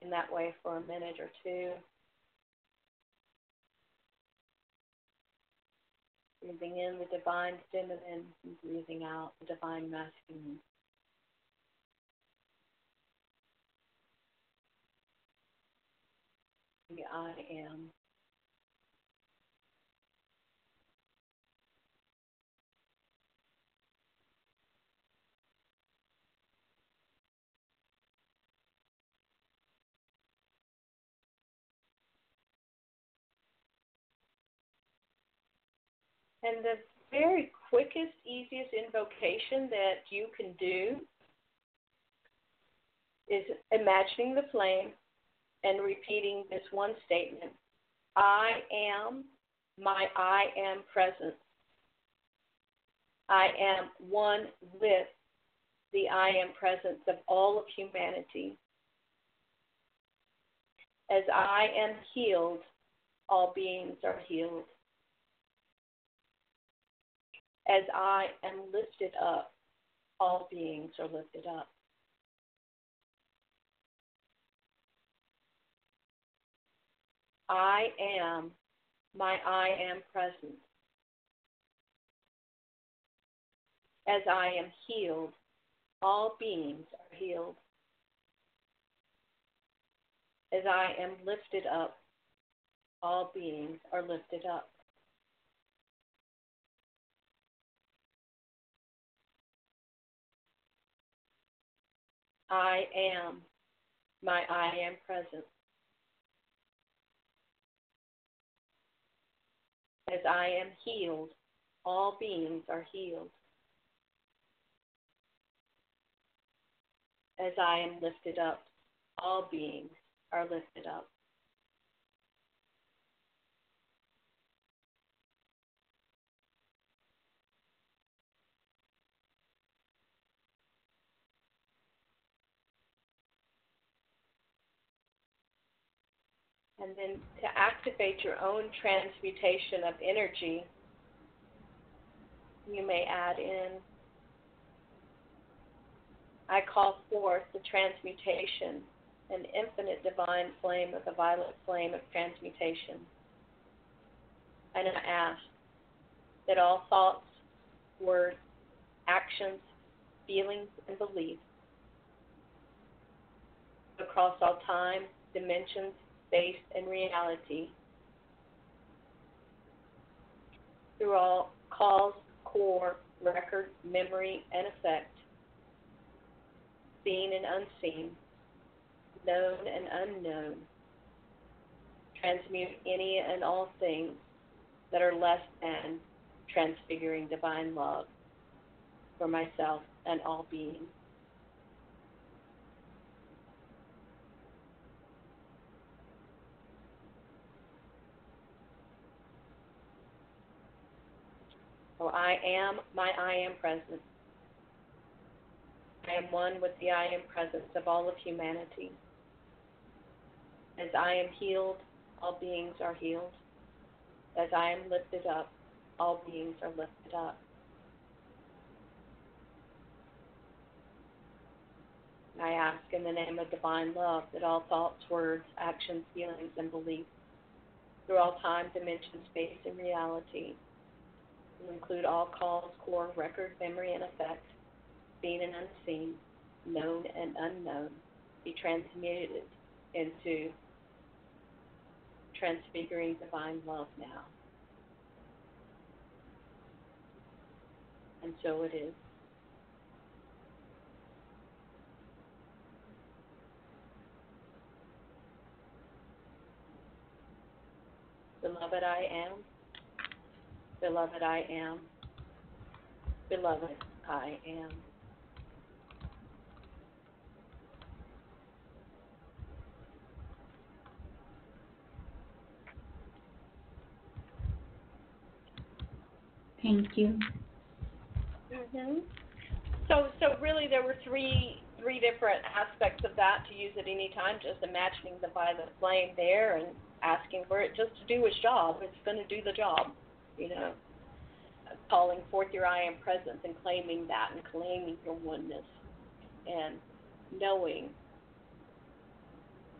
Speaker 3: in that way for a minute or two. Breathing in the divine feminine and breathing out the divine masculine. I am. And the very quickest, easiest invocation that you can do is imagining the flame and repeating this one statement I am my I am presence. I am one with the I am presence of all of humanity. As I am healed, all beings are healed as I am lifted up, all beings are lifted up. I am my I am present. As I am healed, all beings are healed. As I am lifted up, all beings are lifted up. I am my I am present. As I am healed, all beings are healed. As I am lifted up, all beings are lifted up. And then to activate your own transmutation of energy, you may add in I call forth the transmutation, an infinite divine flame of the violet flame of transmutation. And I ask that all thoughts, words, actions, feelings, and beliefs across all time, dimensions, space, and reality through all cause, core, record, memory, and effect, seen and unseen, known and unknown, transmute any and all things that are less than transfiguring divine love for myself and all beings. So I am my I am presence. I am one with the I am presence of all of humanity. As I am healed, all beings are healed. As I am lifted up, all beings are lifted up. I ask in the name of divine love that all thoughts, words, actions, feelings, and beliefs through all time, dimension, space, and reality will include all cause, core, record, memory, and effect, seen and unseen, known and unknown, be transmuted into transfiguring divine love now. And so it is. Beloved, I am Beloved, I am. Beloved, I am.
Speaker 2: Thank you.
Speaker 3: Mhm. So, so really, there were three three different aspects of that to use at any time. Just imagining the violet flame there and asking for it just to do its job. It's going to do the job you know, calling forth your I am presence and claiming that and claiming your oneness and knowing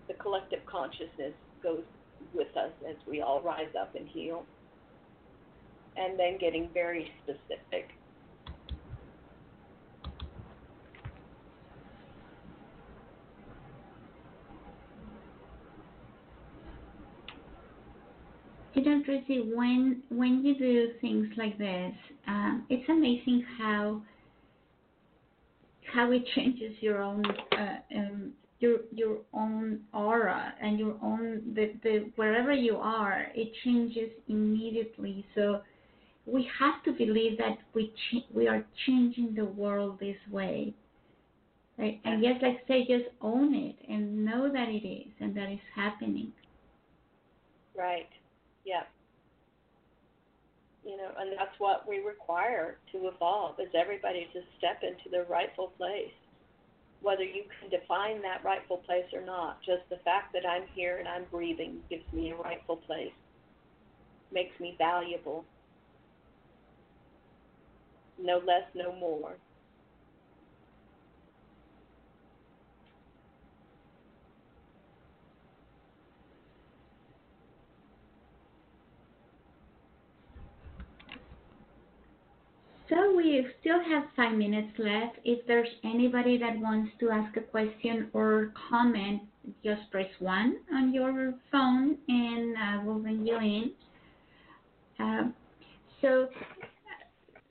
Speaker 3: the collective consciousness goes with us as we all rise up and heal. And then getting very specific
Speaker 2: You know, Tracy, when when you do things like this, um, it's amazing how how it changes your own uh, um, your your own aura and your own the, the wherever you are, it changes immediately. So we have to believe that we ch- we are changing the world this way. Right? And yes, like say, just own it and know that it is and that it's happening.
Speaker 3: Right. Yeah. You know, and that's what we require to evolve is everybody to step into their rightful place. Whether you can define that rightful place or not, just the fact that I'm here and I'm breathing gives me a rightful place, makes me valuable. No less, no more.
Speaker 2: So we still have five minutes left. If there's anybody that wants to ask a question or comment, just press one on your phone and uh, we'll bring you in. Um, so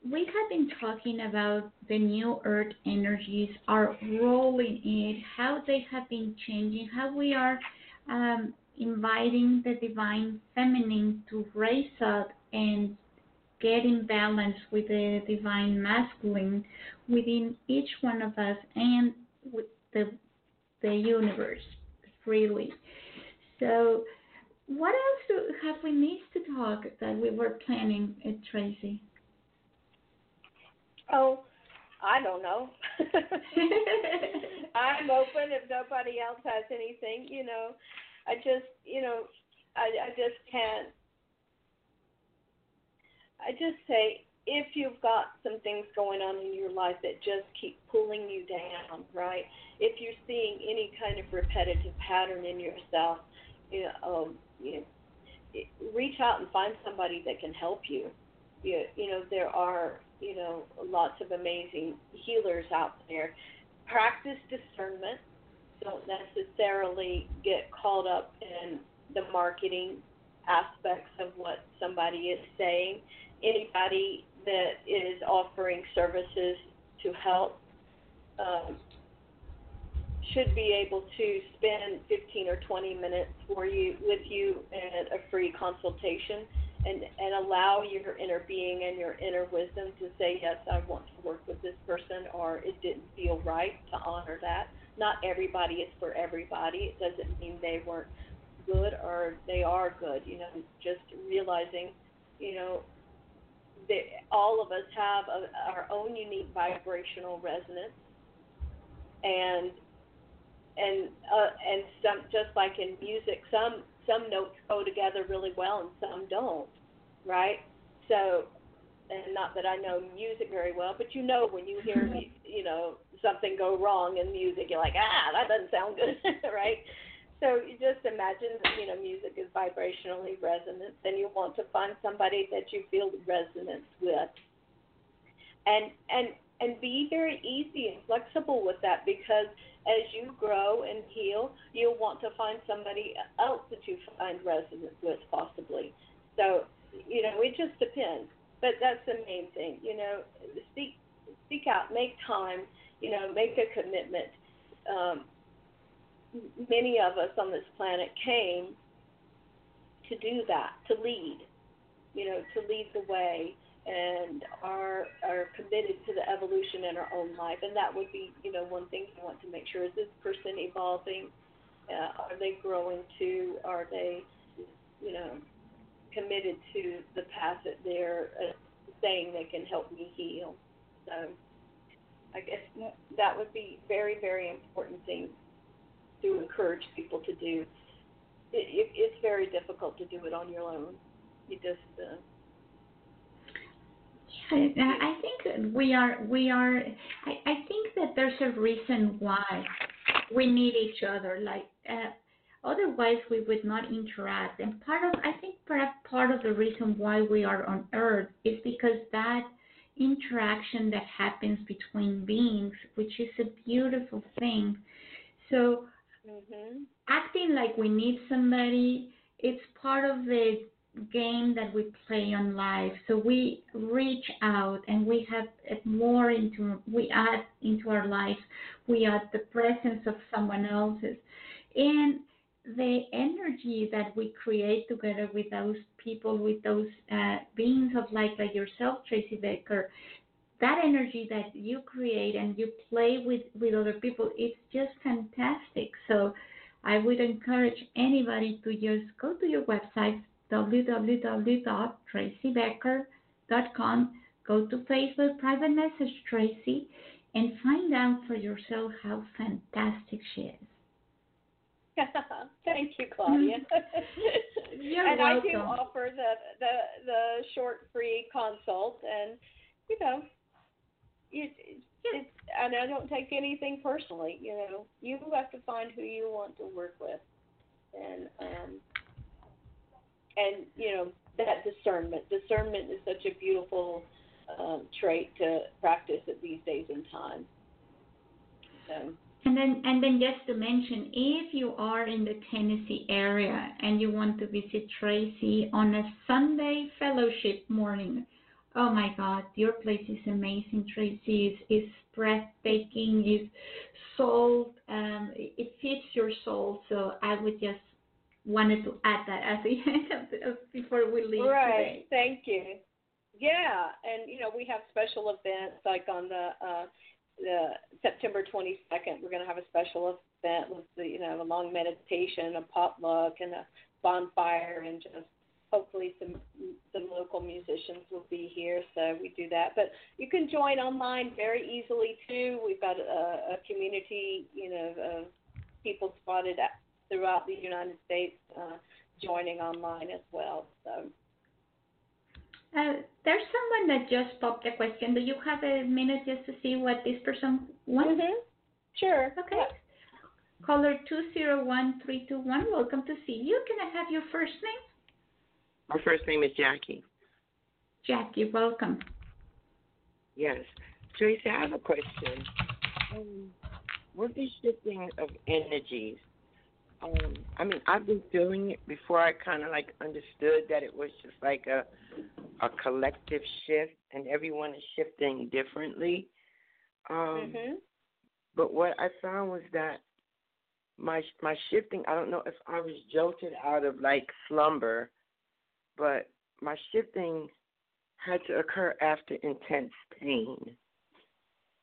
Speaker 2: we have been talking about the new earth energies, our role in it, how they have been changing, how we are um, inviting the divine feminine to raise up and get in balance with the divine masculine within each one of us and with the the universe freely. So, what else do, have we missed to talk that we were planning, uh, Tracy?
Speaker 3: Oh, I don't know. I'm open if nobody else has anything. You know, I just, you know, I, I just can't. I just say if you've got some things going on in your life that just keep pulling you down, right? If you're seeing any kind of repetitive pattern in yourself, you know, um, you know, reach out and find somebody that can help you. You, you know, there are you know, lots of amazing healers out there. Practice discernment. Don't necessarily get caught up in the marketing aspects of what somebody is saying. Anybody that is offering services to help um, should be able to spend 15 or 20 minutes for you with you in a free consultation and and allow your inner being and your inner wisdom to say yes i want to work with this person or it didn't feel right to honor that. Not everybody is for everybody. It doesn't mean they weren't good or they are good you know just realizing you know that all of us have a, our own unique vibrational resonance and and uh, and some just like in music some some notes go together really well and some don't, right? So, and not that I know music very well, but you know when you hear you know something go wrong in music, you're like, ah, that doesn't sound good, right? So you just imagine that you know music is vibrationally resonant, and you want to find somebody that you feel resonance with, and and and be very easy and flexible with that because as you grow and heal, you'll want to find somebody else that you find resonance with, possibly. So, you know, it just depends. But that's the main thing. You know, seek seek out, make time. You know, make a commitment. Um, many of us on this planet came to do that, to lead. You know, to lead the way and are are committed to the evolution in our own life. And that would be, you know, one thing you want to make sure is this person evolving? Uh, are they growing too? Are they, you know, committed to the path that they're uh, saying they can help me heal? So, I guess that would be very, very important thing to encourage people to do. It, it, it's very difficult to do it on your own. You just uh,
Speaker 2: I think we are we are I, I think that there's a reason why we need each other like uh, otherwise we would not interact and part of I think perhaps part of the reason why we are on earth is because that interaction that happens between beings which is a beautiful thing so mm-hmm. acting like we need somebody it's part of the game that we play on life. So we reach out and we have more into, we add into our life, we add the presence of someone else's. And the energy that we create together with those people, with those uh, beings of light like yourself, Tracy Becker, that energy that you create and you play with, with other people, it's just fantastic. So I would encourage anybody to just go to your website, www.tracybecker.com. Go to Facebook, private message Tracy, and find out for yourself how fantastic she is.
Speaker 3: Thank you, Claudia.
Speaker 2: You're
Speaker 3: and
Speaker 2: welcome.
Speaker 3: I do offer the, the the short free consult, and you know, it, it's and I don't take anything personally. You know, you have to find who you want to work with, and um, and you know that discernment. Discernment is such a beautiful um, trait to practice at these days and times. So.
Speaker 2: And then, and then just to mention, if you are in the Tennessee area and you want to visit Tracy on a Sunday fellowship morning, oh my God, your place is amazing. Tracy It's, is breathtaking, It's soul, um, it fits your soul. So I would just wanted to add that as the end the, before we leave
Speaker 3: right.
Speaker 2: today.
Speaker 3: Thank you. Yeah, and you know we have special events like on the uh, the September 22nd. We're going to have a special event with the you know a long meditation, a potluck, and a bonfire, and just hopefully some some local musicians will be here. So we do that, but you can join online very easily too. We've got a, a community, you know, of people spotted at, throughout the United States uh, joining online as well. So.
Speaker 2: Uh, there's someone that just popped a question. Do you have a minute just to see what this person wants?
Speaker 3: Mm-hmm. Sure.
Speaker 2: Okay.
Speaker 3: Yeah.
Speaker 2: Caller 201321, welcome to C View. Can I have your first name?
Speaker 5: My first name is Jackie.
Speaker 2: Jackie, welcome.
Speaker 5: Yes. Tracy, I have a question. Um, with the shifting of energies, um, I mean, I've been feeling it before I kind of like understood that it was just like a a collective shift, and everyone is shifting differently. Um,
Speaker 3: Mhm.
Speaker 5: But what I found was that my my shifting. I don't know if I was jolted out of like slumber, but my shifting had to occur after intense pain,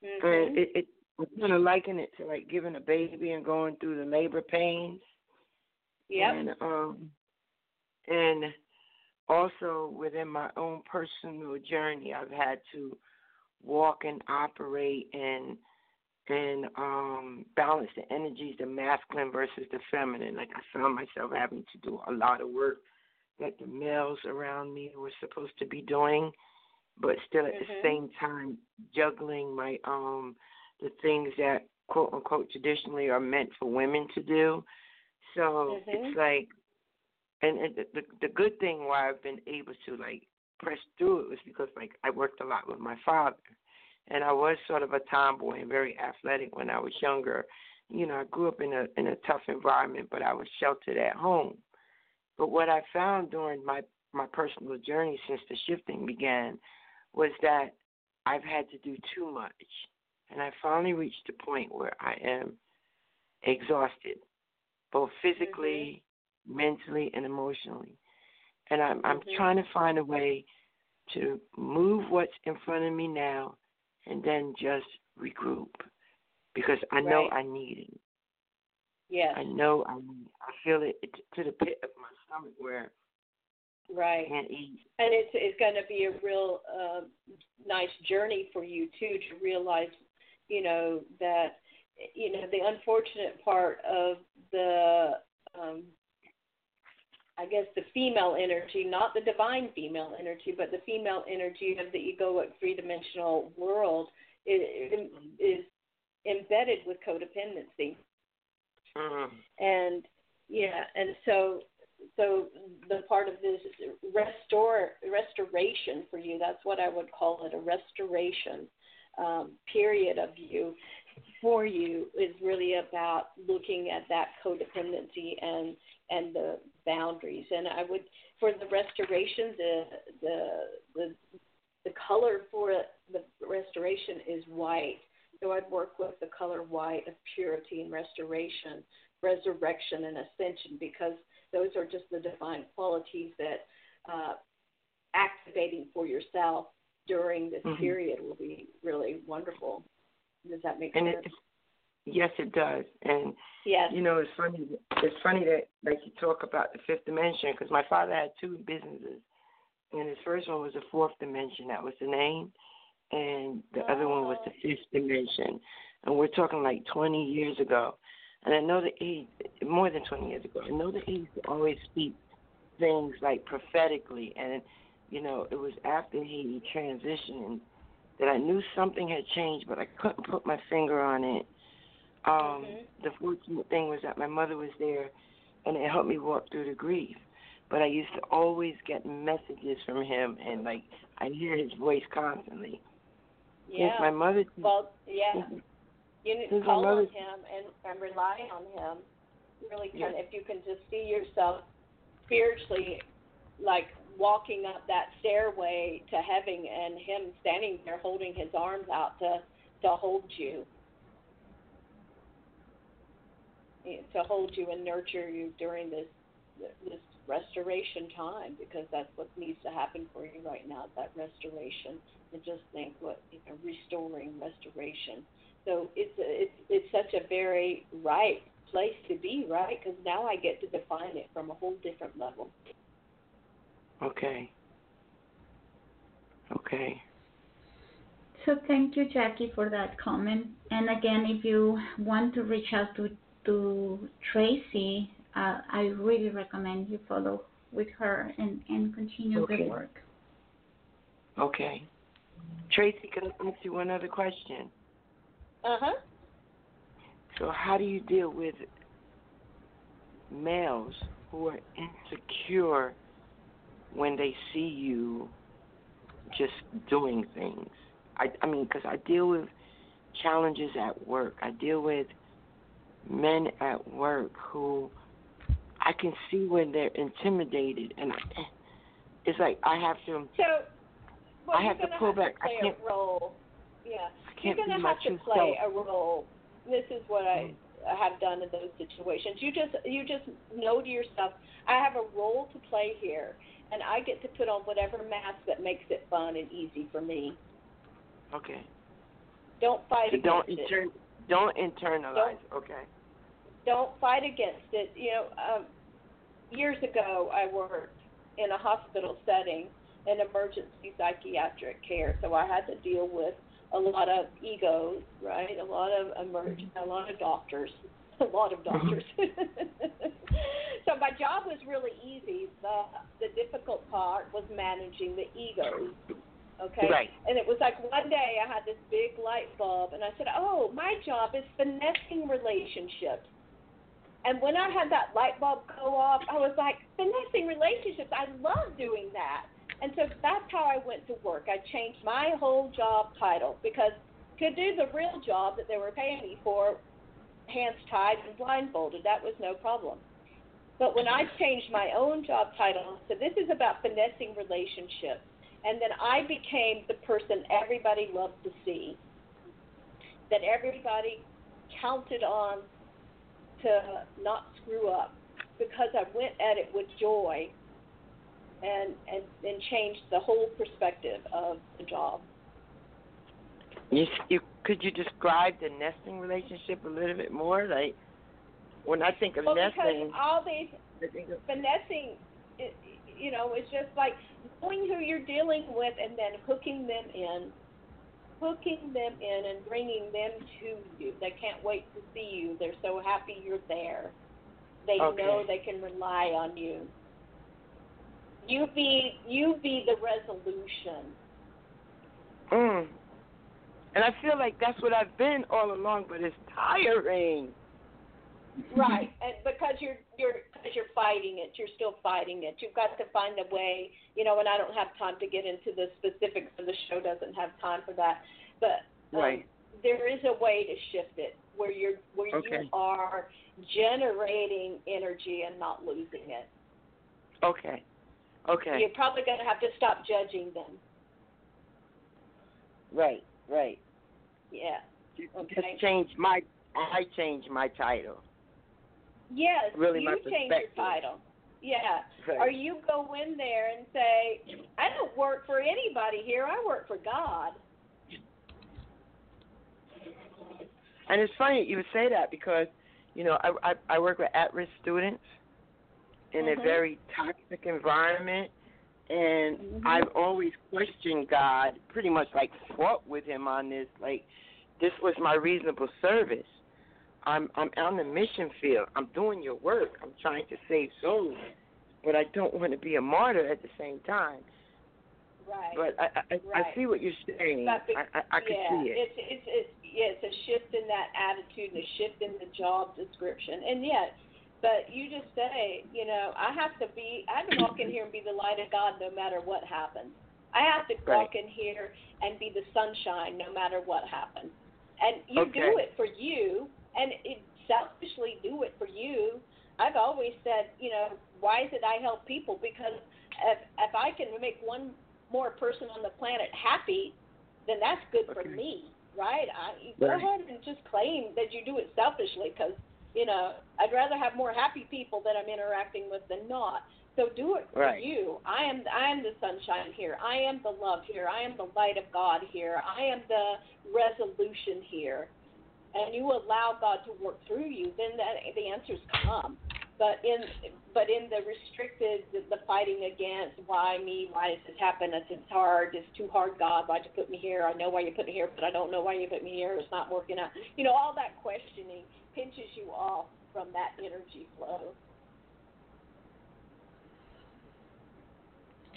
Speaker 3: Mhm.
Speaker 5: and it, it I kind of liken it to like giving a baby and going through the labor pains.
Speaker 3: Yep.
Speaker 5: And um, and also within my own personal journey, I've had to walk and operate and and um balance the energies, the masculine versus the feminine. Like I found myself having to do a lot of work that the males around me were supposed to be doing, but still at the
Speaker 3: Mhm.
Speaker 5: same time juggling my um the things that quote unquote traditionally are meant for women to do. So
Speaker 3: Mhm.
Speaker 5: it's like, and, and the, the the good thing why I've been able to like press through it was because like I worked a lot with my father, and I was sort of a tomboy and very athletic when I was younger. You know, I grew up in a in a tough environment, but I was sheltered at home. But what I found during my my personal journey since the shifting began was that I've had to do too much, and I finally reached the point where I am exhausted, both physically, mentally, and emotionally. And I'm I'm
Speaker 3: Mhm.
Speaker 5: trying to find a way to move what's in front of me now, and then just regroup, because I know
Speaker 3: Right.
Speaker 5: I need it.
Speaker 3: Yes.
Speaker 5: I know I need. I feel it to the pit of my stomach where I
Speaker 3: Right.
Speaker 5: can't eat.
Speaker 3: And it's it's going to be a real uh, nice journey for you too to realize, you know, that you know the unfortunate part of the um, I guess the female energy, not the divine female energy, but the female energy of the egoic three dimensional world is, is embedded with codependency.
Speaker 5: Mm.
Speaker 3: and yeah and so so the part of this restore restoration for you that's what i would call it a restoration um, period of you for you is really about looking at that codependency and and the boundaries and i would for the restoration the the the the color for the restoration is white so I'd work with the color white of purity and restoration, resurrection and ascension, because those are just the divine qualities that uh, activating for yourself during this
Speaker 5: Mhm.
Speaker 3: period will be really wonderful. Does that make
Speaker 5: And
Speaker 3: sense?
Speaker 5: it, yes, it does. And
Speaker 3: yes.
Speaker 5: you know, it's funny. It's funny that like you talk about the fifth dimension because my father had two businesses, and his first one was the fourth dimension. That was the name, and the other one was the fifth dimension. And we're talking like 20 years ago. And I know that he, more than 20 years ago, I know that he always speaks things like prophetically. And, you know, it was after he transitioned that I knew something had changed, but I couldn't put my finger on it. Um,
Speaker 3: Mhm.
Speaker 5: The fortunate thing was that my mother was there, and it helped me walk through the grief. but I used to always get messages from him, and like I hear his voice constantly.
Speaker 3: Yeah.
Speaker 5: My mother,
Speaker 3: well, yeah. You need to call on him and, and rely on him. Really, can,
Speaker 5: Yeah.
Speaker 3: if you can just see yourself spiritually, like walking up that stairway to heaven, and him standing there holding his arms out to to hold you, eh, to hold you and nurture you during this this restoration time, because that's what needs to happen for you right now. That restoration, and just think what you know, restoring restoration. So it's a, it's it's such a very right place to be, right? Because now I get to define it from a whole different level.
Speaker 5: okay, okay,
Speaker 2: So thank you, Jackie, for that comment. And again, if you want to reach out to to Tracy, uh, I really recommend you follow with her and, and continue
Speaker 5: Okay.
Speaker 2: the work.
Speaker 5: okay. Tracy, can I ask you one other question?
Speaker 3: Uh huh.
Speaker 5: So, how do you deal with males who are insecure when they see you just doing things? I, I mean, because I deal with challenges at work. I deal with men at work who I can see when they're intimidated, and I, it's like I have to.
Speaker 3: So, well,
Speaker 5: I have to pull
Speaker 3: have
Speaker 5: back.
Speaker 3: to
Speaker 5: I
Speaker 3: play
Speaker 5: can't-
Speaker 3: a role. Yeah,
Speaker 5: I
Speaker 3: you're gonna
Speaker 5: be
Speaker 3: have to play
Speaker 5: self.
Speaker 3: a role. This is what I have done in those situations. You just you just know to yourself, I have a role to play here, and I get to put on whatever mask that makes it fun and easy for me.
Speaker 5: Okay.
Speaker 3: Don't fight
Speaker 5: So don't
Speaker 3: against it.
Speaker 5: don't internalize. Okay.
Speaker 3: don't fight against it. You know, um, years ago I worked in a hospital setting in emergency psychiatric care, so I had to deal with a lot of egos, right? A lot of emerg- a lot of doctors, a lot of mm-hmm. doctors. so my job was really easy. The the difficult part was managing the egos. Okay.
Speaker 5: Right.
Speaker 3: And it was like one day I had this big light bulb, and I said, "Oh, my job is finessing relationships." And when I had that light bulb go off, I was like, "Finessing relationships! I love doing that." And so that's how I went to work. I changed my whole job title because to do the real job that they were paying me for, hands tied and blindfolded, that was no problem. But when I changed my own job title, so this is about finessing relationships, and then I became the person everybody loved to see, that everybody counted on to not screw up, because I went at it with joy, and and and changed the whole perspective of the job.
Speaker 5: You, you could you describe the nesting relationship a little bit more? Like when I think of
Speaker 3: Well,
Speaker 5: nesting,
Speaker 3: because all these
Speaker 5: of,
Speaker 3: finessing, it, you know, it's just like knowing who you're dealing with and then hooking them in, hooking them in and bringing them to you. They can't wait to see you. They're so happy you're there. They
Speaker 5: Okay.
Speaker 3: know they can rely on you. You be you be the resolution.
Speaker 5: mm. and I feel like that's what I've been all along, but it's tiring.
Speaker 3: Right, and because you're you're because you're fighting it, you're still fighting it. You've got to find a way, you know. And I don't have time to get into the specifics of the show; doesn't have time for that. But um,
Speaker 5: Right.
Speaker 3: there is a way to shift it where you're where
Speaker 5: Okay.
Speaker 3: you are generating energy and not losing it.
Speaker 5: Okay. Okay.
Speaker 3: You're probably going to have to stop judging them.
Speaker 5: Right. Right.
Speaker 3: Yeah. Okay.
Speaker 5: Just change my. I changed my title.
Speaker 3: Yes.
Speaker 5: Really,
Speaker 3: you change your title. Yeah.
Speaker 5: Right.
Speaker 3: Or you go in there and say, I don't work for anybody here. I work for God.
Speaker 5: And it's funny you would say that because, you know, I I, I work with at-risk students in
Speaker 3: Mhm.
Speaker 5: a very toxic environment, and
Speaker 3: Mhm.
Speaker 5: I've always questioned God, pretty much like fought with Him on this. Like, this was my reasonable service. I'm I'm on the mission field. I'm doing your work. I'm trying to save souls, but I don't want to be a martyr at the same time.
Speaker 3: Right.
Speaker 5: But I I, I see what you're saying. I I, I can
Speaker 3: yeah,
Speaker 5: see it.
Speaker 3: It's it's it's yeah, it's a shift in that attitude and a shift in the job description. And yet, But you just say, you know, I have to be, I have to walk in here and be the light of God no matter what happens. I have to
Speaker 5: Right.
Speaker 3: walk in here and be the sunshine no matter what happens. And you
Speaker 5: Okay.
Speaker 3: do it for you, and it, selfishly do it for you. I've always said, you know, why is it I help people? Because if if I can make one more person on the planet happy, then that's good for me, right? I, you go ahead and just claim that you do it selfishly, because you know I'd rather have more happy people that I'm interacting with than not. So do it for
Speaker 5: Right.
Speaker 3: you. I am I am the sunshine here. I am the love here. I am the light of God here. I am the resolution here. And you allow God to work through you, then that the answers come. But in but in the restricted, the, the fighting against why me, why does this happen? It's, it's hard. It's too hard. God, why'd you put me here? I know why you put me here, but I don't know why you put me here. It's not working out. You know, all that questioning pinches you off from that energy flow.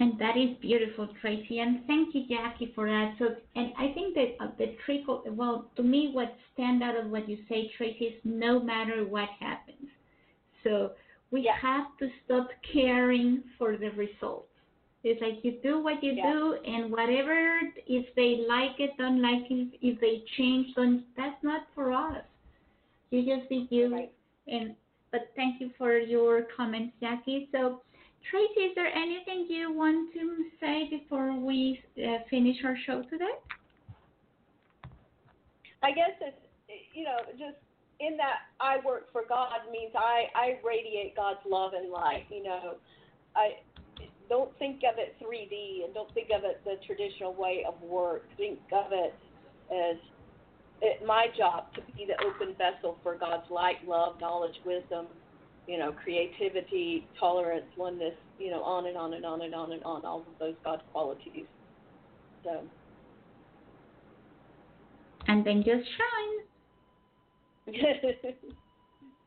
Speaker 2: And that is beautiful, Tracy. And thank you, Jackie, for that. So, and I think that uh, the trickle, well, to me, what stand out of what you say, Tracy, is no matter what happens. So we
Speaker 3: Yeah.
Speaker 2: have to stop caring for the results. It's like you do what you
Speaker 3: Yeah.
Speaker 2: do, and whatever, if they like it, don't like it, if they change, don't, that's not for us. You just be you.
Speaker 3: Right.
Speaker 2: And but thank you for your comments, Jackie. So, Tracy, is there anything you want to say before we uh, finish our show today?
Speaker 3: I guess it's you know just in that I work for God means I I radiate God's love and light. You know, I don't think of it 3D and don't think of it the traditional way of work. Think of it as it, my job to be the open vessel for God's light, love, knowledge, wisdom, you know, creativity, tolerance, oneness, you know, on and on and on and on and on, all of those God qualities. So.
Speaker 2: And then just shine.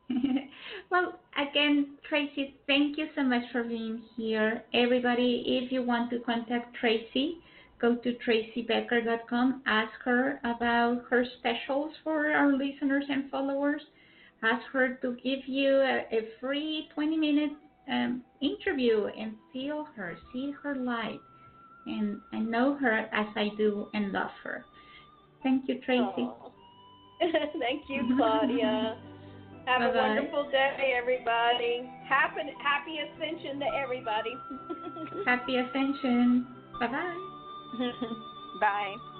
Speaker 2: well, again, Tracy, thank you so much for being here. Everybody, if you want to contact Tracy, go to tracybecker.com. Ask her about her specials for our listeners and followers. Ask her to give you a, a free 20 minute um, interview and feel her, see her light, and, and know her as I do and love her. Thank you, Tracy.
Speaker 3: Thank you, Claudia. Have
Speaker 2: Bye-bye.
Speaker 3: a wonderful day, everybody. Happy, happy ascension to everybody.
Speaker 2: Happy Ascension. Bye bye.
Speaker 4: Bye.